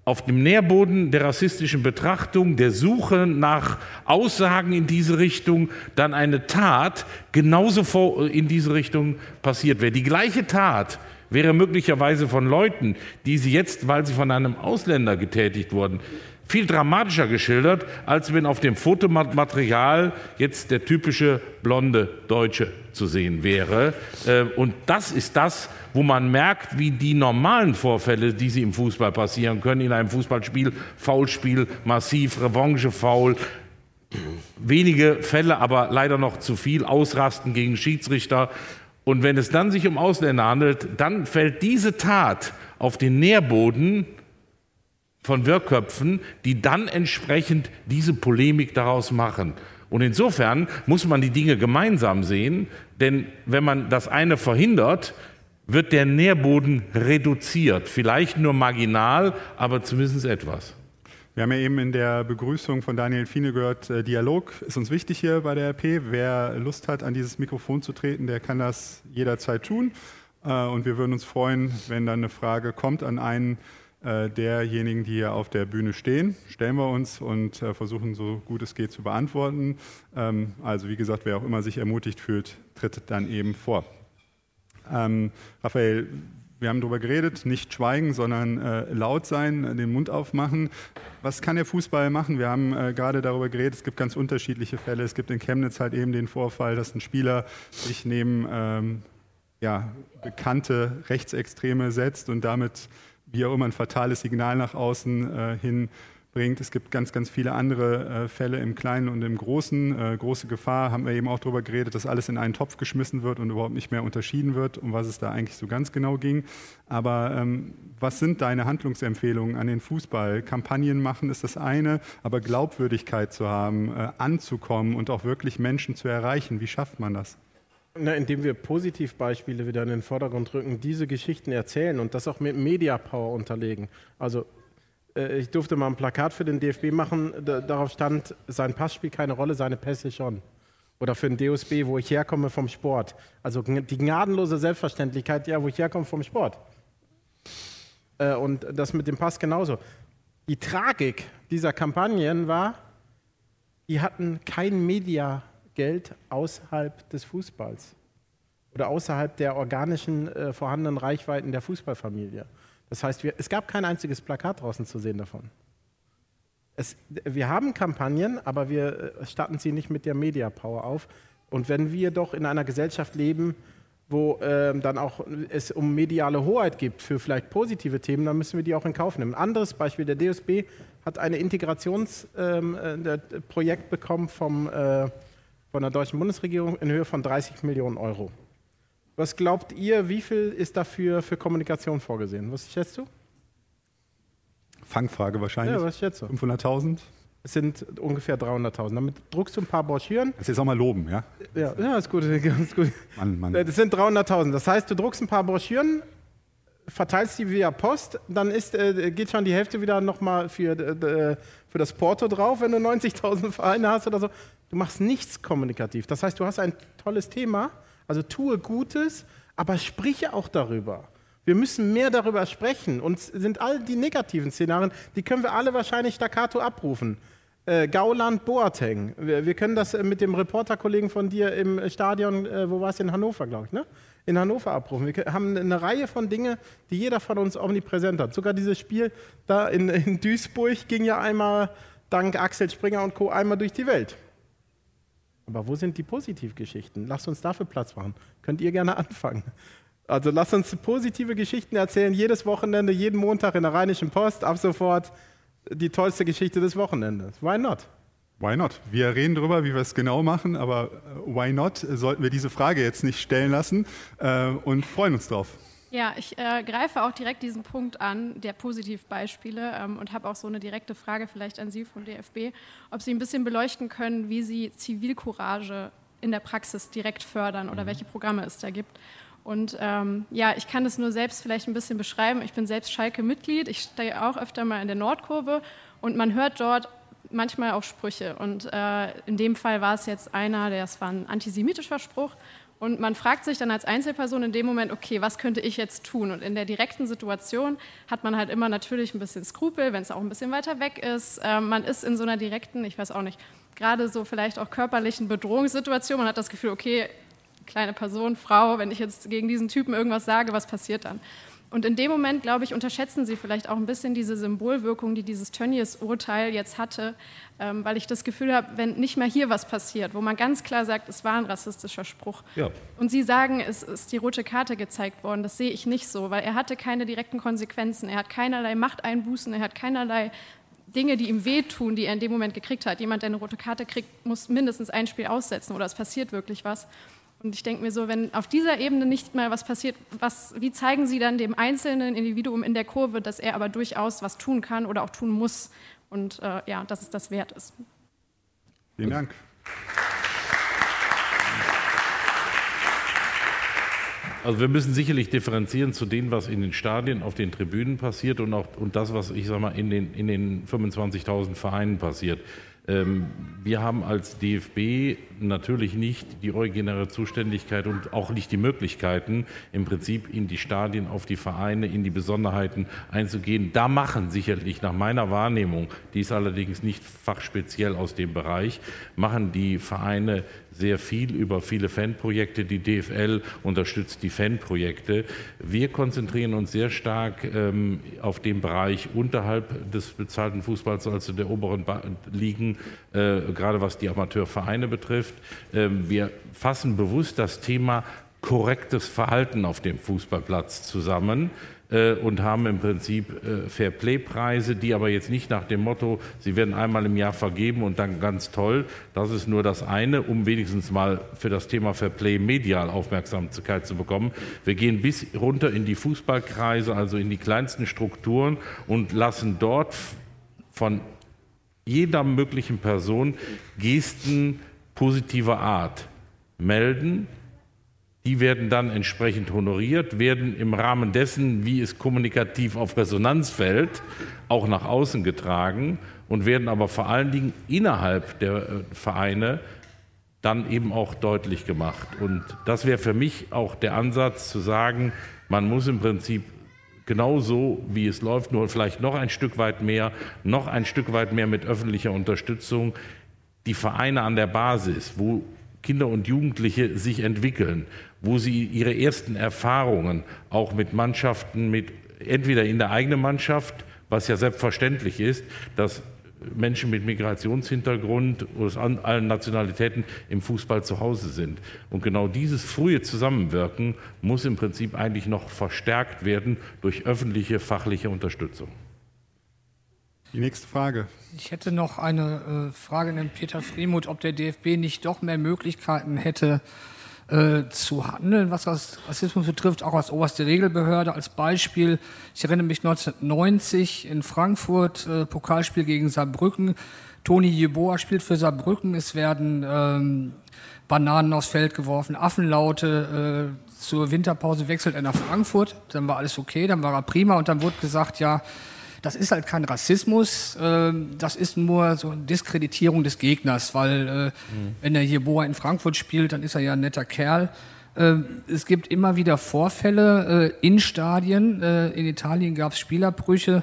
Speaker 5: auf dem Nährboden der rassistischen Betrachtung, der Suche nach Aussagen in diese Richtung, dann eine Tat genauso in diese Richtung passiert wäre. Die gleiche Tat wäre möglicherweise von Leuten, die sie jetzt, weil sie von einem Ausländer getätigt wurden, viel dramatischer geschildert, als wenn auf dem Fotomaterial jetzt der typische blonde Deutsche zu sehen wäre. Äh, und das ist das, wo man merkt, wie die normalen Vorfälle, die sie im Fußball passieren können, in einem Fußballspiel, Foulspiel, massiv, Revanche, Foul, wenige Fälle, aber leider noch zu viel, Ausrasten gegen Schiedsrichter. Und wenn es dann sich um Ausländer handelt, dann fällt diese Tat auf den Nährboden von Wirrköpfen, die dann entsprechend diese Polemik daraus machen. Und insofern muss man die Dinge gemeinsam sehen, denn wenn man das eine verhindert, wird der Nährboden reduziert. Vielleicht nur marginal, aber zumindest etwas.
Speaker 2: Wir haben ja eben in der Begrüßung von Daniel Fiene gehört, äh, Dialog ist uns wichtig hier bei der RP. Wer Lust hat, an dieses Mikrofon zu treten, der kann das jederzeit tun. Äh, und wir würden uns freuen, wenn dann eine Frage kommt an einen derjenigen, die hier auf der Bühne stehen, stellen wir uns und äh, versuchen so gut es geht zu beantworten. Ähm, also wie gesagt, wer auch immer sich ermutigt fühlt, tritt dann eben vor. Ähm, Raphael, wir haben darüber geredet, nicht schweigen, sondern äh, laut sein, den Mund aufmachen. Was kann der Fußball machen? Wir haben äh, gerade darüber geredet, es gibt ganz unterschiedliche Fälle. Es gibt in Chemnitz halt eben den Vorfall, dass ein Spieler sich neben ähm, ja, bekannte Rechtsextreme setzt und damit wie auch immer ein fatales Signal nach außen äh, hin bringt. Es gibt ganz, ganz viele andere äh, Fälle im Kleinen und im Großen. Äh, große Gefahr, haben wir eben auch darüber geredet, dass alles in einen Topf geschmissen wird und überhaupt nicht mehr unterschieden wird, um was es da eigentlich so ganz genau ging. Aber ähm, was sind deine Handlungsempfehlungen an den Fußball? Kampagnen machen ist das eine, aber Glaubwürdigkeit zu haben, äh, anzukommen und auch wirklich Menschen zu erreichen, wie schafft man das?
Speaker 3: Na, indem wir Positivbeispiele wieder in den Vordergrund rücken, diese Geschichten erzählen und das auch mit Media Power unterlegen. Also äh, ich durfte mal ein Plakat für den DFB machen, darauf stand, sein Pass spielt keine Rolle, seine Pässe schon. Oder für den DOSB, wo ich herkomme vom Sport. Also die gnadenlose Selbstverständlichkeit, ja, wo ich herkomme vom Sport. Äh, und das mit dem Pass genauso. Die Tragik dieser Kampagnen war, die hatten kein Media Geld außerhalb des Fußballs oder außerhalb der organischen äh, vorhandenen Reichweiten der Fußballfamilie. Das heißt, wir, es gab kein einziges Plakat draußen zu sehen davon. Es, wir haben Kampagnen, aber wir äh, statten sie nicht mit der Media Power auf. Und wenn wir doch in einer Gesellschaft leben, wo ähm, dann auch es um mediale Hoheit gibt für vielleicht positive Themen, dann müssen wir die auch in Kauf nehmen. Ein anderes Beispiel, der DSB hat ein Integrationsprojekt ähm, äh, bekommen vom äh, von der deutschen Bundesregierung in Höhe von 30 Millionen Euro. Was glaubt ihr, wie viel ist dafür für Kommunikation vorgesehen? Was schätzt du?
Speaker 2: Fangfrage wahrscheinlich.
Speaker 3: Ja, was schätzt du?
Speaker 2: 500.000?
Speaker 3: Es sind ungefähr 300.000. Damit druckst du ein paar Broschüren.
Speaker 2: Das ist jetzt auch mal loben, ja?
Speaker 3: Ja, ja ist gut. <laughs> Ist gut. Mann, Mann. Das sind 300.000. Das heißt, du druckst ein paar Broschüren, verteilst die via Post, dann ist, äh, geht schon die Hälfte wieder nochmal für, äh, für das Porto drauf, wenn du 90.000 Vereine hast oder so. Du machst nichts kommunikativ. Das heißt, du hast ein tolles Thema, also tue Gutes, aber sprich auch darüber. Wir müssen mehr darüber sprechen. Und sind all die negativen Szenarien, die können wir alle wahrscheinlich staccato abrufen. Äh, Gauland, Boateng. Wir, wir, können das äh, mit dem Reporterkollegen von dir im Stadion, äh, wo war es in Hannover, glaube ich, ne? in Hannover abrufen. Wir haben eine Reihe von Dingen, die jeder von uns omnipräsent hat. Sogar dieses Spiel da in, in Duisburg ging ja einmal dank Axel Springer und Co. einmal durch die Welt. Aber wo sind die Positivgeschichten? Lasst uns dafür Platz machen. Könnt ihr gerne <laughs> anfangen. Also lasst uns positive Geschichten erzählen, jedes Wochenende, jeden Montag in der Rheinischen Post, ab sofort die tollste Geschichte des Wochenendes. Why not?
Speaker 2: Why not? Wir reden darüber, wie wir es genau machen, aber äh, why not sollten wir diese Frage jetzt nicht stellen lassen äh, und freuen uns drauf.
Speaker 6: Ja, ich äh, greife auch direkt diesen Punkt an, der Positivbeispiele, ähm, und habe auch so eine direkte Frage vielleicht an Sie vom DFB, ob Sie ein bisschen beleuchten können, wie Sie Zivilcourage in der Praxis direkt fördern oder mhm. welche Programme es da gibt. Und ähm, ja, ich kann das nur selbst vielleicht ein bisschen beschreiben. Ich bin selbst Schalke-Mitglied. Ich stehe auch öfter mal in der Nordkurve und man hört dort manchmal auch Sprüche. Und äh, in dem Fall war es jetzt einer, der es war ein antisemitischer Spruch. Und man fragt sich dann als Einzelperson in dem Moment, okay, was könnte ich jetzt tun? Und in der direkten Situation hat man halt immer natürlich ein bisschen Skrupel, wenn es auch ein bisschen weiter weg ist. Äh, man ist in so einer direkten, ich weiß auch nicht, gerade so vielleicht auch körperlichen Bedrohungssituation. Man hat das Gefühl, okay, kleine Person, Frau, wenn ich jetzt gegen diesen Typen irgendwas sage, was passiert dann? Und in dem Moment, glaube ich, unterschätzen Sie vielleicht auch ein bisschen diese Symbolwirkung, die dieses Tönnies-Urteil jetzt hatte, ähm, weil ich das Gefühl habe, wenn nicht mehr hier was passiert, wo man ganz klar sagt, es war ein rassistischer Spruch, ja. und Sie sagen, es ist die rote Karte gezeigt worden, das sehe ich nicht so, weil er hatte keine direkten Konsequenzen, er hat keinerlei Machteinbußen, er hat keinerlei Dinge, die ihm wehtun, die er in dem Moment gekriegt hat. Jemand, der eine rote Karte kriegt, muss mindestens ein Spiel aussetzen oder es passiert wirklich was. Und ich denke mir so, wenn auf dieser Ebene nicht mal was passiert, was, wie zeigen Sie dann dem einzelnen Individuum in der Kurve, dass er aber durchaus was tun kann oder auch tun muss und äh, ja, dass es das wert ist?
Speaker 2: Vielen Dank.
Speaker 5: Also wir müssen sicherlich differenzieren zu dem, was in den Stadien, auf den Tribünen passiert und auch und das, was ich sage mal in den, in den 25.000 Vereinen passiert. Ähm, wir haben als DFB natürlich nicht die originäre Zuständigkeit und auch nicht die Möglichkeiten, im Prinzip in die Stadien, auf die Vereine, in die Besonderheiten einzugehen. Da machen sicherlich nach meiner Wahrnehmung, die ist allerdings nicht fachspeziell aus dem Bereich, machen die Vereine sehr viel über viele Fanprojekte. Die DFL unterstützt die Fanprojekte. Wir konzentrieren uns sehr stark ähm, auf den Bereich unterhalb des bezahlten Fußballs, also der oberen Ligen, äh, gerade was die Amateurvereine betrifft. Ähm, wir fassen bewusst das Thema korrektes Verhalten auf dem Fußballplatz zusammen. Äh, und haben im Prinzip äh, Fairplay-Preise, die aber jetzt nicht nach dem Motto, sie werden einmal im Jahr vergeben und dann ganz toll. Das ist nur das eine, um wenigstens mal für das Thema Fairplay medial Aufmerksamkeit zu bekommen. Wir gehen bis runter in die Fußballkreise, also in die kleinsten Strukturen und lassen dort von jeder möglichen Person Gesten positiver Art melden, die werden dann entsprechend honoriert, werden im Rahmen dessen, wie es kommunikativ auf Resonanz fällt, auch nach außen getragen und werden aber vor allen Dingen innerhalb der äh, Vereine dann eben auch deutlich gemacht. Und das wäre für mich auch der Ansatz zu sagen, man muss im Prinzip genauso wie es läuft, nur vielleicht noch ein Stück weit mehr, noch ein Stück weit mehr mit öffentlicher Unterstützung, die Vereine an der Basis, wo Kinder und Jugendliche sich entwickeln, wo sie ihre ersten Erfahrungen auch mit Mannschaften, mit entweder in der eigenen Mannschaft, was ja selbstverständlich ist, dass Menschen mit Migrationshintergrund aus allen Nationalitäten im Fußball zu Hause sind. Und genau dieses frühe Zusammenwirken muss im Prinzip eigentlich noch verstärkt werden durch öffentliche fachliche Unterstützung.
Speaker 2: Die nächste Frage.
Speaker 7: Ich hätte noch eine äh, Frage an Peter Fremuth, ob der DFB nicht doch mehr Möglichkeiten hätte, äh, zu handeln, was Rassismus betrifft, auch als oberste Regelbehörde. Als Beispiel, ich erinnere mich 1990 in Frankfurt, äh, Pokalspiel gegen Saarbrücken. Toni Jeboa spielt für Saarbrücken. Es werden ähm, Bananen aufs Feld geworfen, Affenlaute. Äh, zur Winterpause wechselt er nach Frankfurt. Dann war alles okay, dann war er prima und dann wurde gesagt, ja, das ist halt kein Rassismus, äh, das ist nur so eine Diskreditierung des Gegners, weil äh, mhm. wenn er hier Boa in Frankfurt spielt, dann ist er ja ein netter Kerl. Äh, es gibt immer wieder Vorfälle äh, in Stadien. Äh, in Italien gab es Spielerbrüche.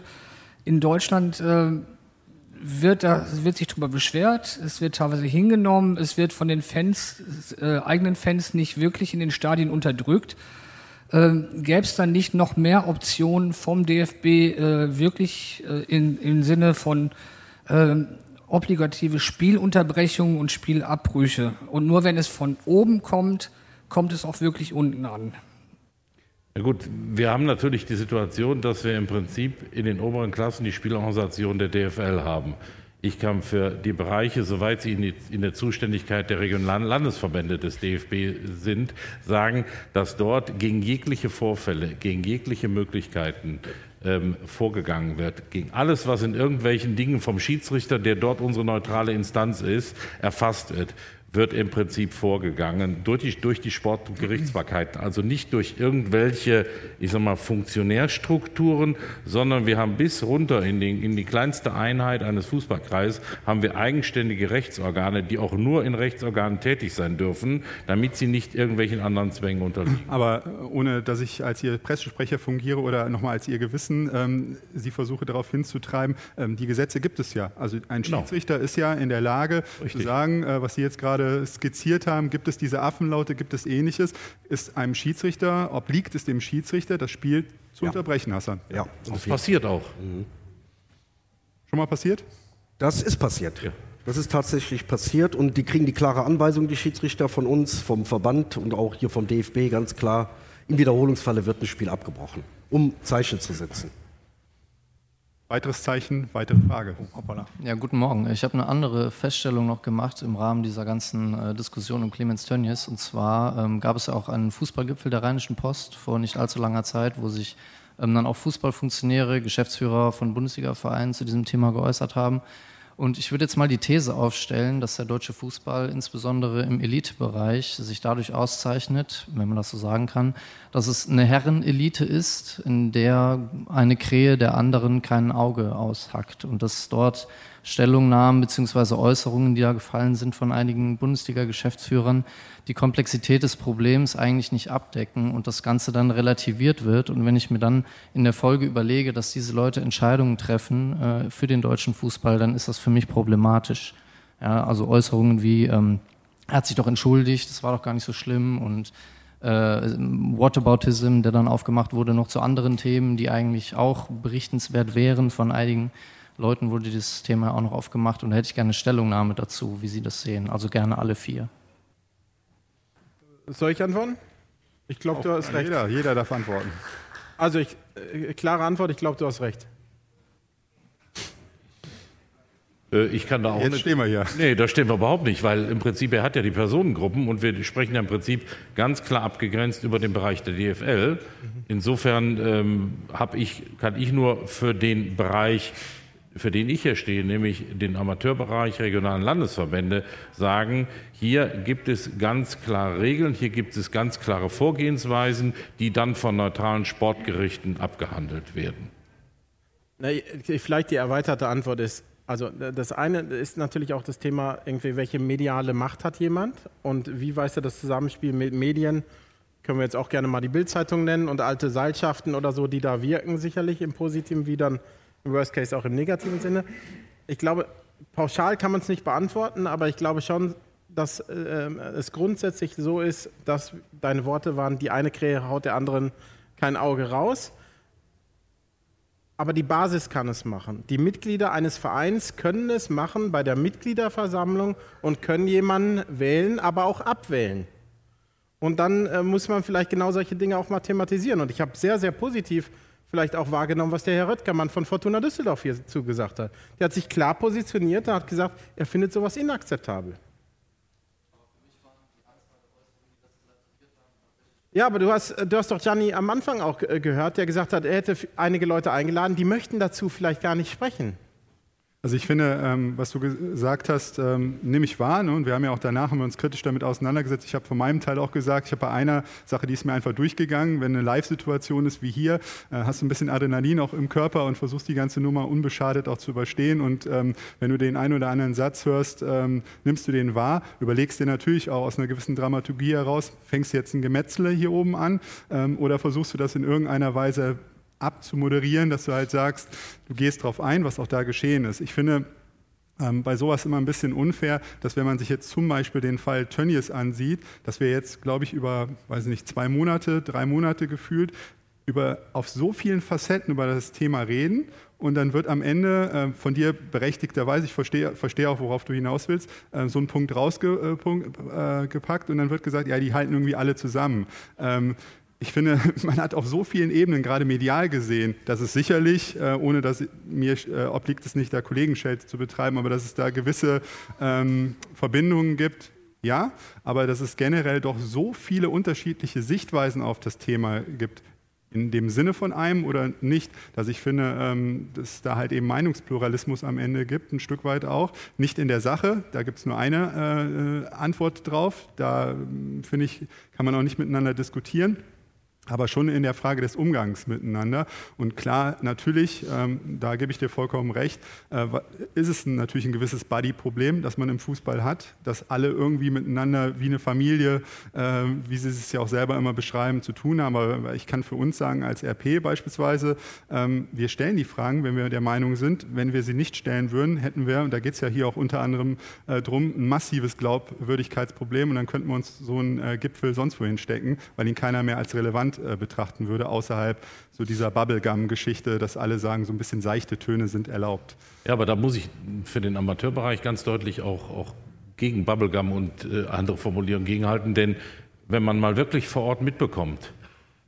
Speaker 7: In Deutschland äh, wird, da, wird sich darüber beschwert, es wird teilweise hingenommen, es wird von den Fans, eigenen Fans nicht wirklich in den Stadien unterdrückt. Ähm, Gäbe es dann nicht noch mehr Optionen vom DFB äh, wirklich äh, in, im Sinne von äh, obligative Spielunterbrechungen und Spielabbrüche? Und nur wenn es von oben kommt, kommt es auch wirklich unten an.
Speaker 5: Ja gut, wir haben natürlich die Situation, dass wir im Prinzip in den oberen Klassen die Spielorganisation der DFL haben. Ich kann für die Bereiche, soweit sie in, die, in, der Zuständigkeit der regionalen Landesverbände des DFB sind, sagen, dass dort gegen jegliche Vorfälle, gegen jegliche Möglichkeiten ähm, vorgegangen wird. Gegen alles, was in irgendwelchen Dingen vom Schiedsrichter, der dort unsere neutrale Instanz ist, erfasst wird wird im Prinzip vorgegangen durch die, durch die Sport- und Gerichtsbarkeiten. Also nicht durch irgendwelche, ich sag mal, Funktionärstrukturen, sondern wir haben bis runter in die, in die kleinste Einheit eines Fußballkreises haben wir eigenständige Rechtsorgane, die auch nur in Rechtsorganen tätig sein dürfen, damit sie nicht irgendwelchen anderen Zwängen unterliegen.
Speaker 2: Aber ohne, dass ich als Ihr Pressesprecher fungiere oder nochmal als Ihr Gewissen ähm, Sie versuche darauf hinzutreiben, ähm, die Gesetze gibt es ja. Also ein genau. Schiedsrichter genau. ist ja in der Lage Richtig. zu sagen, äh, was Sie jetzt gerade gerade skizziert haben, gibt es diese Affenlaute, gibt es ähnliches, ist einem Schiedsrichter, obliegt es dem Schiedsrichter, das Spiel zu ja. unterbrechen, Hassan.
Speaker 5: Ja, das passiert auch. Mhm.
Speaker 2: Schon mal passiert?
Speaker 4: Das ist passiert. Ja. Das ist tatsächlich passiert und die kriegen die klare Anweisung, die Schiedsrichter von uns, vom Verband und auch hier vom DFB ganz klar, im Wiederholungsfalle wird ein Spiel abgebrochen, um Zeichen zu setzen.
Speaker 2: Weiteres Zeichen, weitere Frage.
Speaker 8: Hoppala. Ja, guten Morgen. Ich habe eine andere Feststellung noch gemacht im Rahmen dieser ganzen äh, Diskussion um Clemens Tönnies. Und zwar ähm, gab es ja auch einen Fußballgipfel der Rheinischen Post vor nicht allzu langer Zeit, wo sich ähm, dann auch Fußballfunktionäre, Geschäftsführer von Bundesliga-Vereinen zu diesem Thema geäußert haben. Und ich würde jetzt mal die These aufstellen, dass der deutsche Fußball insbesondere im Elitebereich sich dadurch auszeichnet, wenn man das so sagen kann, dass es eine Herrenelite ist, in der eine Krähe der anderen kein Auge aushackt und dass dort Stellungnahmen bzw. Äußerungen, die da gefallen sind von einigen Bundesliga-Geschäftsführern, die Komplexität des Problems eigentlich nicht abdecken und das Ganze dann relativiert wird. Und wenn ich mir dann in der Folge überlege, dass diese Leute Entscheidungen treffen äh, für den deutschen Fußball, dann ist das für mich problematisch. Ja, also Äußerungen wie, ähm, er hat sich doch entschuldigt, das war doch gar nicht so schlimm und äh, Whataboutism, der dann aufgemacht wurde, noch zu anderen Themen, die eigentlich auch berichtenswert wären von einigen Leuten wurde dieses Thema auch noch aufgemacht und da hätte ich gerne eine Stellungnahme dazu, wie Sie das sehen. Also gerne alle vier.
Speaker 3: Soll ich antworten? Ich glaube, du hast recht.
Speaker 2: Jeder, jeder darf antworten.
Speaker 3: Also, ich, äh, klare Antwort, ich glaube, du hast recht.
Speaker 5: Äh, ich kann da auch
Speaker 2: Jetzt nicht, stehen wir hier.
Speaker 5: Nee, da stehen wir überhaupt nicht, weil im Prinzip er hat ja die Personengruppen und wir sprechen ja im Prinzip ganz klar abgegrenzt über den Bereich der DFL. Insofern ähm, ich, kann ich nur für den Bereich für den ich hier stehe, nämlich den Amateurbereich, regionalen Landesverbände, sagen, hier gibt es ganz klare Regeln, hier gibt es ganz klare Vorgehensweisen, die dann von neutralen Sportgerichten abgehandelt werden.
Speaker 3: Na, vielleicht die erweiterte Antwort ist, also das eine ist natürlich auch das Thema, irgendwie, welche mediale Macht hat jemand und wie weiß er das Zusammenspiel mit Medien, können wir jetzt auch gerne mal die Bildzeitung nennen und alte Seilschaften oder so, die da wirken, sicherlich im Positiven, wie dann Worst Case auch im negativen Sinne. Ich glaube, pauschal kann man es nicht beantworten, aber ich glaube schon, dass äh, es grundsätzlich so ist, dass deine Worte waren, die eine Krähe haut der anderen kein Auge raus. Aber die Basis kann es machen. Die Mitglieder eines Vereins können es machen bei der Mitgliederversammlung und können jemanden wählen, aber auch abwählen. Und dann äh, muss man vielleicht genau solche Dinge auch mal thematisieren. Und ich habe sehr, sehr positiv vielleicht auch wahrgenommen, was der Herr Röttgermann von Fortuna Düsseldorf hier zugesagt hat. Der hat sich klar positioniert, er hat gesagt, er findet sowas inakzeptabel. Ja, aber du hast, du hast doch Gianni am Anfang auch gehört, der gesagt hat, er hätte einige Leute eingeladen, die möchten dazu vielleicht gar nicht sprechen.
Speaker 2: Also ich finde, ähm, was du gesagt hast, ähm, nehme ich wahr. Ne? Und wir haben ja auch danach haben wir uns kritisch damit auseinandergesetzt. Ich habe von meinem Teil auch gesagt, ich habe bei einer Sache, die ist mir einfach durchgegangen. Wenn eine Live-Situation ist wie hier, äh, hast du ein bisschen Adrenalin auch im Körper und versuchst die ganze Nummer unbeschadet auch zu überstehen. Und ähm, wenn du den einen oder anderen Satz hörst, ähm, nimmst du den wahr, überlegst dir natürlich auch aus einer gewissen Dramaturgie heraus, fängst jetzt ein Gemetzle hier oben an ähm, oder versuchst du das in irgendeiner Weise abzumoderieren, dass du halt sagst, du gehst darauf ein, was auch da geschehen ist. Ich finde, ähm, bei sowas immer ein bisschen unfair, dass wenn man sich jetzt zum Beispiel den Fall Tönnies ansieht, dass wir jetzt, glaube ich, über, weiß nicht, zwei Monate, drei Monate gefühlt, über, auf so vielen Facetten über das Thema reden und dann wird am Ende äh, von dir berechtigterweise, ich verstehe, verstehe auch, worauf du hinaus willst, äh, so ein Punkt rausgepackt äh, und dann wird gesagt, ja, die halten irgendwie alle zusammen. Ähm, ich finde, <laughs> man hat auf so vielen Ebenen, gerade medial gesehen, dass es sicherlich, äh, ohne dass mir äh, obliegt es nicht, da Kollegenschelte zu betreiben, aber dass es da gewisse ähm, Verbindungen gibt, ja, aber dass es generell doch so viele unterschiedliche Sichtweisen auf das Thema gibt, in dem Sinne von einem oder nicht, dass ich finde, ähm, dass es da halt eben Meinungspluralismus am Ende gibt, ein Stück weit auch. Nicht in der Sache, da gibt es nur eine äh, Antwort drauf. Da ähm, finde ich, kann man auch nicht miteinander diskutieren aber schon in der Frage des Umgangs miteinander. Und klar, natürlich, ähm, da gebe ich dir vollkommen recht, äh, ist es natürlich ein gewisses Buddy-Problem, das man im Fußball hat, dass alle irgendwie miteinander wie eine Familie, äh, wie sie es ja auch selber immer beschreiben, zu tun haben. Aber ich kann für uns sagen, als RP beispielsweise, ähm, wir stellen die Fragen, wenn wir der Meinung sind. Wenn wir sie nicht stellen würden, hätten wir, und da geht es ja hier auch unter anderem äh, drum, ein massives Glaubwürdigkeitsproblem. Und dann könnten wir uns so einen äh, Gipfel sonst wohin stecken, weil ihn keiner mehr als relevant Land äh, betrachten würde, außerhalb so dieser Bubblegum-Geschichte, dass alle sagen, so ein bisschen seichte Töne sind erlaubt.
Speaker 5: Ja, aber da muss ich für den Amateurbereich ganz deutlich auch, auch gegen Bubblegum und äh, andere Formulierungen gegenhalten, denn wenn man mal wirklich vor Ort mitbekommt,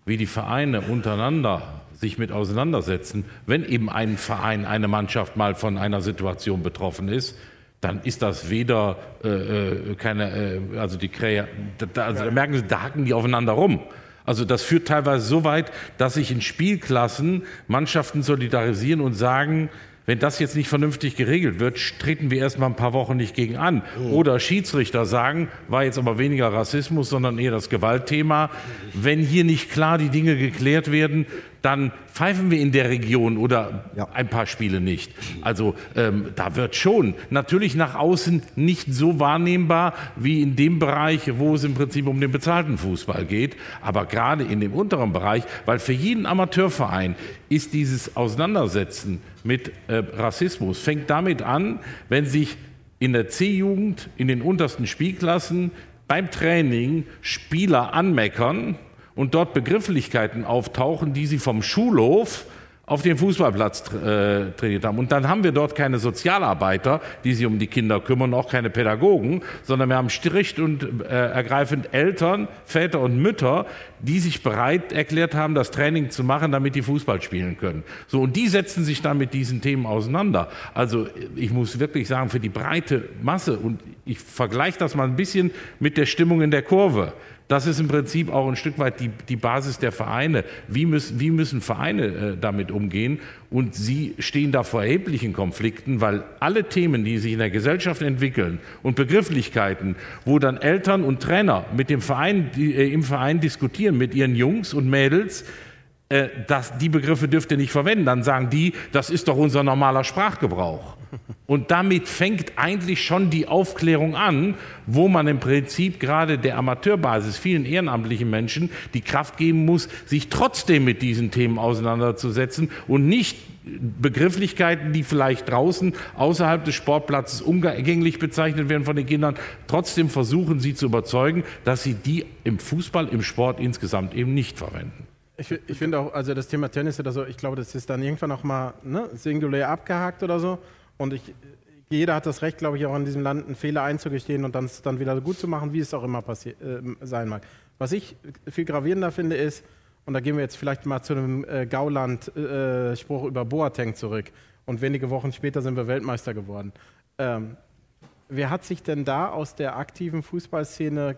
Speaker 5: wie die Vereine untereinander sich mit auseinandersetzen, wenn eben ein Verein, eine Mannschaft mal von einer Situation betroffen ist, dann ist das weder äh, äh keine, äh, also die Krähe, da, also da merken Sie, da hacken die aufeinander rum. Also das führt teilweise so weit, dass sich in Spielklassen Mannschaften solidarisieren und sagen, wenn das jetzt nicht vernünftig geregelt wird, treten wir erst mal ein paar Wochen nicht gegen an. Mhm. Oder Schiedsrichter sagen, war jetzt aber weniger Rassismus, sondern eher das Gewaltthema. Wenn hier nicht klar die Dinge geklärt werden, dann pfeifen wir in der Region oder ja. ein paar Spiele nicht. Also ähm, da wird schon natürlich nach außen nicht so wahrnehmbar wie in dem Bereich, wo es im Prinzip um den bezahlten Fußball geht, aber gerade in dem unteren Bereich, weil für jeden Amateurverein ist dieses Auseinandersetzen mit äh, Rassismus fängt damit an, wenn sich in der C-Jugend, in den untersten Spielklassen beim Training Spieler anmeckern, und dort Begrifflichkeiten auftauchen, die sie vom Schulhof auf dem Fußballplatz äh, trainiert haben. Und dann haben wir dort keine Sozialarbeiter, die sich um die Kinder kümmern, auch keine Pädagogen, sondern wir haben stricht und äh, ergreifend Eltern, Väter und Mütter, die sich bereit erklärt haben, das Training zu machen, damit die Fußball spielen können. So, und die setzen sich dann mit diesen Themen auseinander. Also ich muss wirklich sagen, für die breite Masse, und ich vergleiche das mal ein bisschen mit der Stimmung in der Kurve. Das ist im Prinzip auch ein Stück weit die, die Basis der Vereine. Wie müssen, wie müssen Vereine äh, damit umgehen? Und sie stehen da vor erheblichen Konflikten, weil alle Themen, die sich in der Gesellschaft entwickeln und Begrifflichkeiten, wo dann Eltern und Trainer mit dem Verein, die, äh, im Verein diskutieren, mit ihren Jungs und Mädels, äh, dass die Begriffe dürft ihr nicht verwenden. Dann sagen die, das ist doch unser normaler Sprachgebrauch. <laughs> Und damit fängt eigentlich schon die Aufklärung an, wo man im Prinzip gerade der Amateurbasis, vielen ehrenamtlichen Menschen, die Kraft geben muss, sich trotzdem mit diesen Themen auseinanderzusetzen und nicht Begrifflichkeiten, die vielleicht draußen außerhalb des Sportplatzes umgänglich bezeichnet werden von den Kindern, trotzdem versuchen sie zu überzeugen, dass sie die im Fußball, im Sport insgesamt eben nicht verwenden.
Speaker 3: Ich, ich finde auch, also das Thema Tennis oder so, ich glaube, das ist dann irgendwann auch mal ne, singulär abgehakt oder so. Und ich, jeder hat das Recht, glaube ich, auch in diesem Land einen Fehler einzugestehen und dann, dann wieder gut zu machen, wie es auch immer äh, sein mag. Was ich viel gravierender finde, ist, und da gehen wir jetzt vielleicht mal zu einem äh, Gauland-Spruch äh, über Boateng zurück. Und wenige Wochen später sind wir Weltmeister geworden. Ähm, wer hat sich denn da aus der aktiven Fußballszene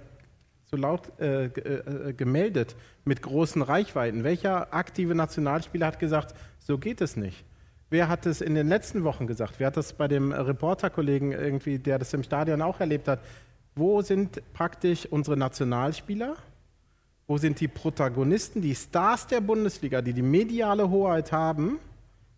Speaker 3: so laut äh, äh, gemeldet mit großen Reichweiten? Welcher aktive Nationalspieler hat gesagt, so geht es nicht? wer hat es in den letzten Wochen gesagt? Wer hat das bei dem Reporterkollegen irgendwie, der das im Stadion auch erlebt hat? Wo sind praktisch unsere Nationalspieler? Wo sind die Protagonisten, die Stars der Bundesliga, die die mediale Hoheit haben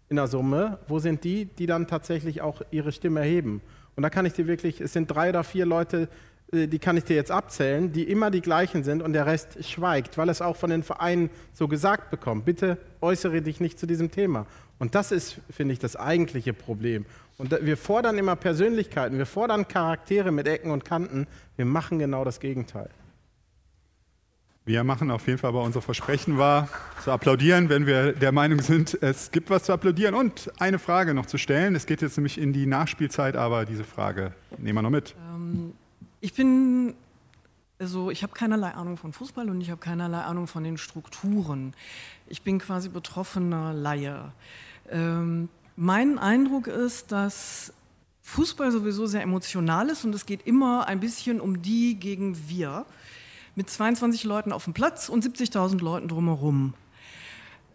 Speaker 3: in der Summe? Wo sind die, die dann tatsächlich auch ihre Stimme erheben? Und da kann ich dir wirklich, es sind drei oder vier Leute, äh, die kann ich dir jetzt abzählen, die immer die gleichen sind und der Rest schweigt, weil es auch von den Vereinen so gesagt bekommt. Bitte äußere dich nicht zu diesem Thema. Und das ist, finde ich, das eigentliche Problem. Und wir fordern immer Persönlichkeiten, wir fordern Charaktere mit Ecken und Kanten. Wir machen genau das Gegenteil.
Speaker 2: Wir machen auf jeden Fall, aber unser Versprechen war, zu applaudieren, wenn wir der Meinung sind, es gibt was zu applaudieren. Und eine Frage noch zu stellen. Es geht jetzt nämlich in die Nachspielzeit, aber diese Frage nehmen wir noch mit.
Speaker 9: Ähm, ich bin, also ich habe keinerlei Ahnung von Fußball und ich habe keinerlei Ahnung von den Strukturen. Ich bin quasi betroffener Laie. Ähm, mein Eindruck ist, dass Fußball sowieso sehr emotional ist und es geht immer ein bisschen um die gegen wir mit 22 Leuten auf dem Platz und 70.000 Leuten drumherum.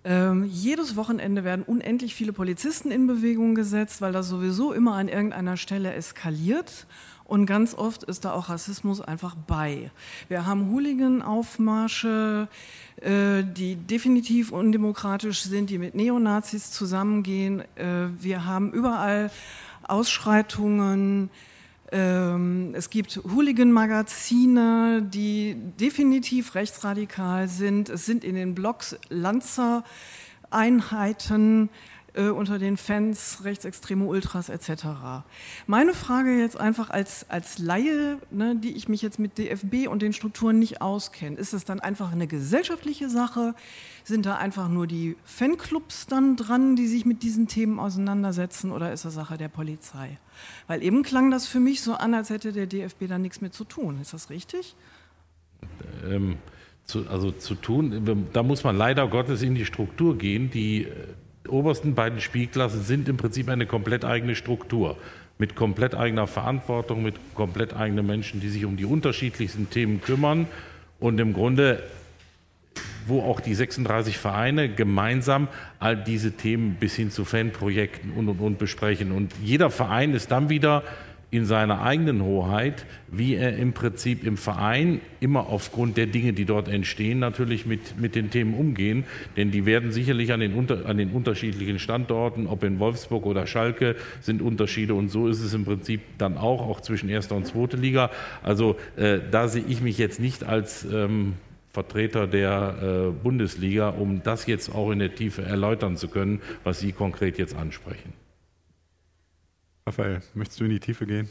Speaker 9: Ähm, jedes Wochenende werden unendlich viele Polizisten in Bewegung gesetzt, weil das sowieso immer an irgendeiner Stelle eskaliert. Und ganz oft ist da auch Rassismus einfach bei. Wir haben Hooligan-Aufmarsche, äh, die definitiv undemokratisch sind, die mit Neonazis zusammengehen. Äh, wir haben überall Ausschreitungen, ähm, es gibt Hooligan-Magazine, die definitiv rechtsradikal sind. Es sind in den Blogs Lanzer-Einheiten äh, unter den Fans, rechtsextreme Ultras etc. Meine Frage jetzt einfach als, als Laie, ne, die ich mich jetzt mit DFB und den Strukturen nicht auskenne, ist es dann einfach eine gesellschaftliche Sache? Sind da einfach nur die Fanclubs dann dran, die sich mit diesen Themen auseinandersetzen oder ist das Sache der Polizei? Weil eben klang das für mich so an, als hätte der DFB da nichts mit zu tun. Ist das richtig?
Speaker 5: Ähm, zu, also zu tun, da muss man leider Gottes in die Struktur gehen. Die äh, obersten beiden Spielklassen sind im Prinzip eine komplett eigene Struktur. Mit komplett eigener Verantwortung, mit komplett eigenen Menschen, die sich um die unterschiedlichsten Themen kümmern und im Grunde wo auch die 36 Vereine gemeinsam all diese Themen bis hin zu Fanprojekten und, und, und besprechen. Und jeder Verein ist dann wieder in seiner eigenen Hoheit, wie er im Prinzip im Verein immer aufgrund der Dinge, die dort entstehen, natürlich mit, mit den Themen umgehen. Denn die werden sicherlich an den, unter, an den unterschiedlichen Standorten, ob in Wolfsburg oder Schalke, sind Unterschiede. Und so ist es im Prinzip dann auch, auch zwischen erster und zweiter Liga. Also äh, da sehe ich mich jetzt nicht als ähm, Vertreter der äh, Bundesliga, um das jetzt auch in der Tiefe erläutern zu können, was Sie konkret jetzt ansprechen.
Speaker 2: Raphael, möchtest du in die Tiefe gehen?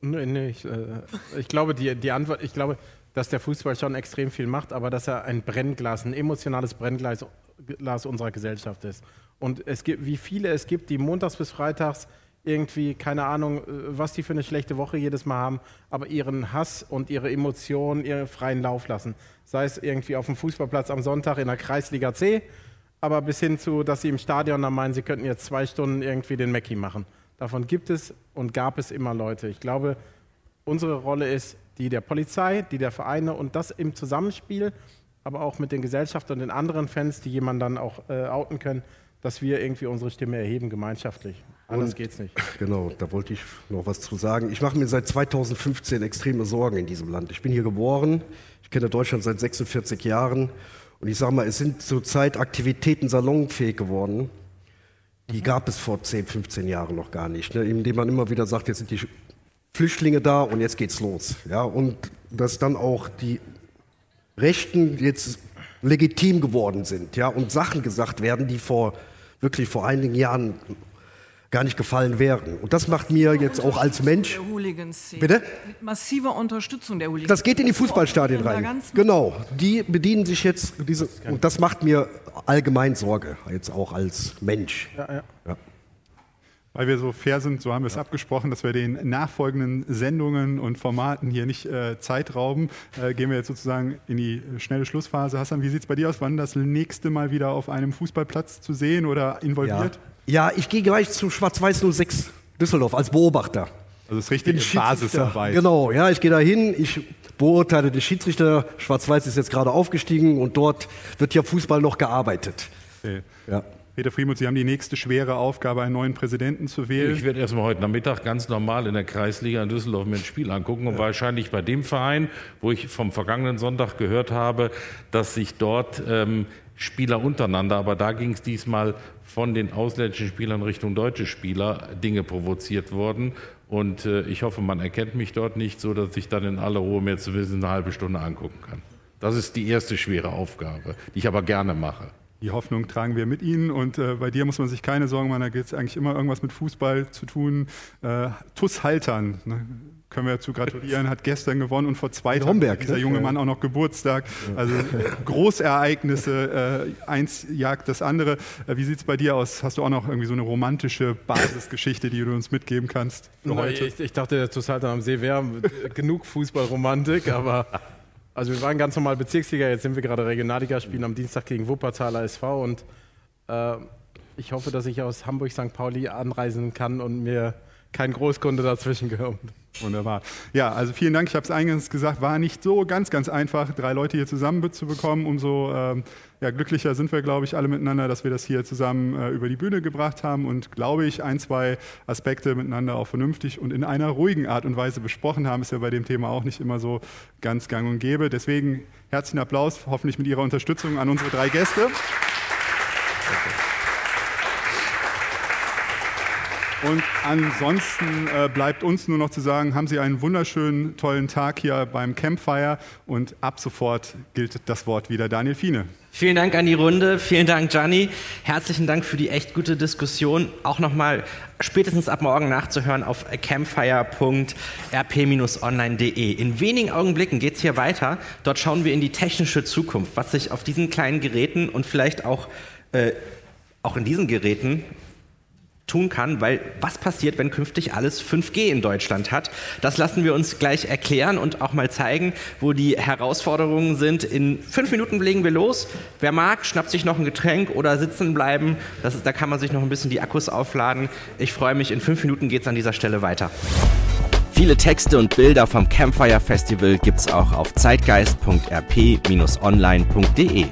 Speaker 3: Nee, nee, ich, äh, ich glaube, die, die Antwort, ich glaube, dass der Fußball schon extrem viel macht, aber dass er ein Brennglas, ein emotionales Brennglas unserer Gesellschaft ist. Und es gibt, wie viele es gibt, die montags bis freitags irgendwie, keine Ahnung, äh, was die für eine schlechte Woche jedes Mal haben, aber ihren Hass und ihre Emotionen ihren freien Lauf lassen. Sei es irgendwie auf dem Fußballplatz am Sonntag in der Kreisliga C, aber bis hin zu, dass sie im Stadion dann meinen, sie könnten jetzt zwei Stunden irgendwie den Mackie machen. Davon gibt es und gab es immer Leute. Ich glaube, unsere Rolle ist die der Polizei, die der Vereine und das im Zusammenspiel, aber auch mit den Gesellschaften und den anderen Fans, die jemanden dann auch äh, outen können, dass wir irgendwie unsere Stimme erheben gemeinschaftlich. Anders und, geht's nicht.
Speaker 4: Genau, da wollte ich noch was zu sagen. Ich mache mir seit 2015 extreme Sorgen in diesem Land. Ich bin hier geboren, ich kenne Deutschland seit 46 Jahren und ich sage mal, es sind zurzeit Aktivitäten salonfähig geworden. Die gab es vor 10, 15 Jahren noch gar nicht. Ne? Indem man immer wieder sagt, jetzt sind die Flüchtlinge da und jetzt geht's los. Ja? Und dass dann auch die Rechten jetzt legitim geworden sind ja? und Sachen gesagt werden, die vor wirklich vor einigen Jahren gar nicht gefallen wären. Und das macht mir jetzt auch als Mensch.
Speaker 9: Bitte? Mit massiver Unterstützung der Hooligans.
Speaker 4: Das geht in die Fußballstadien rein. Genau. Die bedienen sich jetzt diese. Und das macht mir allgemein Sorge, jetzt auch als Mensch. Ja, ja.
Speaker 2: ja. Weil wir so fair sind, so haben wir es ja. abgesprochen, dass wir den nachfolgenden Sendungen und Formaten hier nicht äh, Zeit rauben. Äh, gehen wir jetzt sozusagen in die schnelle Schlussphase. Hassan, wie sieht es bei dir aus? Wann das nächste Mal wieder auf einem Fußballplatz zu sehen oder involviert?
Speaker 4: Ja, ich gehe gleich zu Schwarz-Weiß 06 Düsseldorf als Beobachter.
Speaker 2: Also das richtige Basisarbeit.
Speaker 4: Genau, ja, ich gehe da hin, ich beurteile den Schiedsrichter. Schwarz-Weiß ist jetzt gerade aufgestiegen und dort wird ja Fußball noch gearbeitet.
Speaker 2: Okay. Ja. Peter Friemuth, Sie haben die nächste schwere Aufgabe, einen neuen Präsidenten zu wählen.
Speaker 5: Ich werde erstmal heute Nachmittag ganz normal in der Kreisliga in Düsseldorf mir ein Spiel angucken und wahrscheinlich bei dem Verein, wo ich vom vergangenen Sonntag gehört habe, dass sich dort ähm, Spieler untereinander, aber da ging es diesmal von den ausländischen Spielern Richtung deutsche Spieler Dinge provoziert wurden. Und äh, ich hoffe, man erkennt mich dort nicht, so dass ich dann in aller Ruhe mir zumindest eine halbe Stunde angucken kann. Das ist die erste schwere Aufgabe, die ich aber gerne mache.
Speaker 2: Die Hoffnung tragen wir mit Ihnen und äh, bei dir muss man sich keine Sorgen machen, da gibt es eigentlich immer irgendwas mit Fußball zu tun. Äh, Tuss Haltern, ne? Können wir dazu gratulieren, hat gestern gewonnen und vor zwei Tagen
Speaker 4: Homberg,
Speaker 2: dieser
Speaker 4: ne?
Speaker 2: junge. Mann auch noch Geburtstag. Also Großereignisse, äh, eins jagt das andere. Äh, wie sieht es bei dir aus? Hast du auch noch irgendwie so eine romantische Basisgeschichte, die du uns mitgeben kannst für
Speaker 3: Na,
Speaker 2: heute?
Speaker 3: Ich, ich dachte, der Zusalter am See wäre genug Fußballromantik, aber also wir waren ganz normal Bezirksliga, jetzt sind wir gerade Regionalliga, spielen am Dienstag gegen Wuppertaler SV und äh, ich hoffe, dass ich aus Hamburg St. Pauli anreisen kann und mir kein Großkunde dazwischen kommt.
Speaker 2: Wunderbar. Ja, also vielen Dank. Ich habe es eingangs gesagt, war nicht so ganz, ganz einfach, drei Leute hier zusammen zu bekommen. Umso ähm, ja, glücklicher sind wir, glaube ich, alle miteinander, dass wir das hier zusammen äh, über die Bühne gebracht haben und, glaube ich, ein, zwei Aspekte miteinander auch vernünftig und in einer ruhigen Art und Weise besprochen haben. Ist ja bei dem Thema auch nicht immer so ganz gang und gäbe. Deswegen herzlichen Applaus, hoffentlich mit Ihrer Unterstützung an unsere drei Gäste. Und ansonsten äh, bleibt uns nur noch zu sagen, haben Sie einen wunderschönen, tollen Tag hier beim Campfire und ab sofort gilt das Wort wieder Daniel Fiene.
Speaker 1: Vielen Dank an die Runde, vielen Dank Gianni, herzlichen Dank für die echt gute Diskussion. Auch nochmal spätestens ab morgen nachzuhören auf campfire.rp-online.de. In wenigen Augenblicken geht es hier weiter. Dort schauen wir in die technische Zukunft, was sich auf diesen kleinen Geräten und vielleicht auch, äh, auch in diesen Geräten tun kann, weil was passiert, wenn künftig alles 5G in Deutschland hat? Das lassen wir uns gleich erklären und auch mal zeigen, wo die Herausforderungen sind. In fünf Minuten legen wir los. Wer mag, schnappt sich noch ein Getränk oder sitzen bleiben. Das ist, da kann man sich noch ein bisschen die Akkus aufladen. Ich freue mich, in fünf Minuten geht es an dieser Stelle weiter. Viele Texte und Bilder vom Campfire Festival gibt's auch auf zeitgeist.rp-online.de.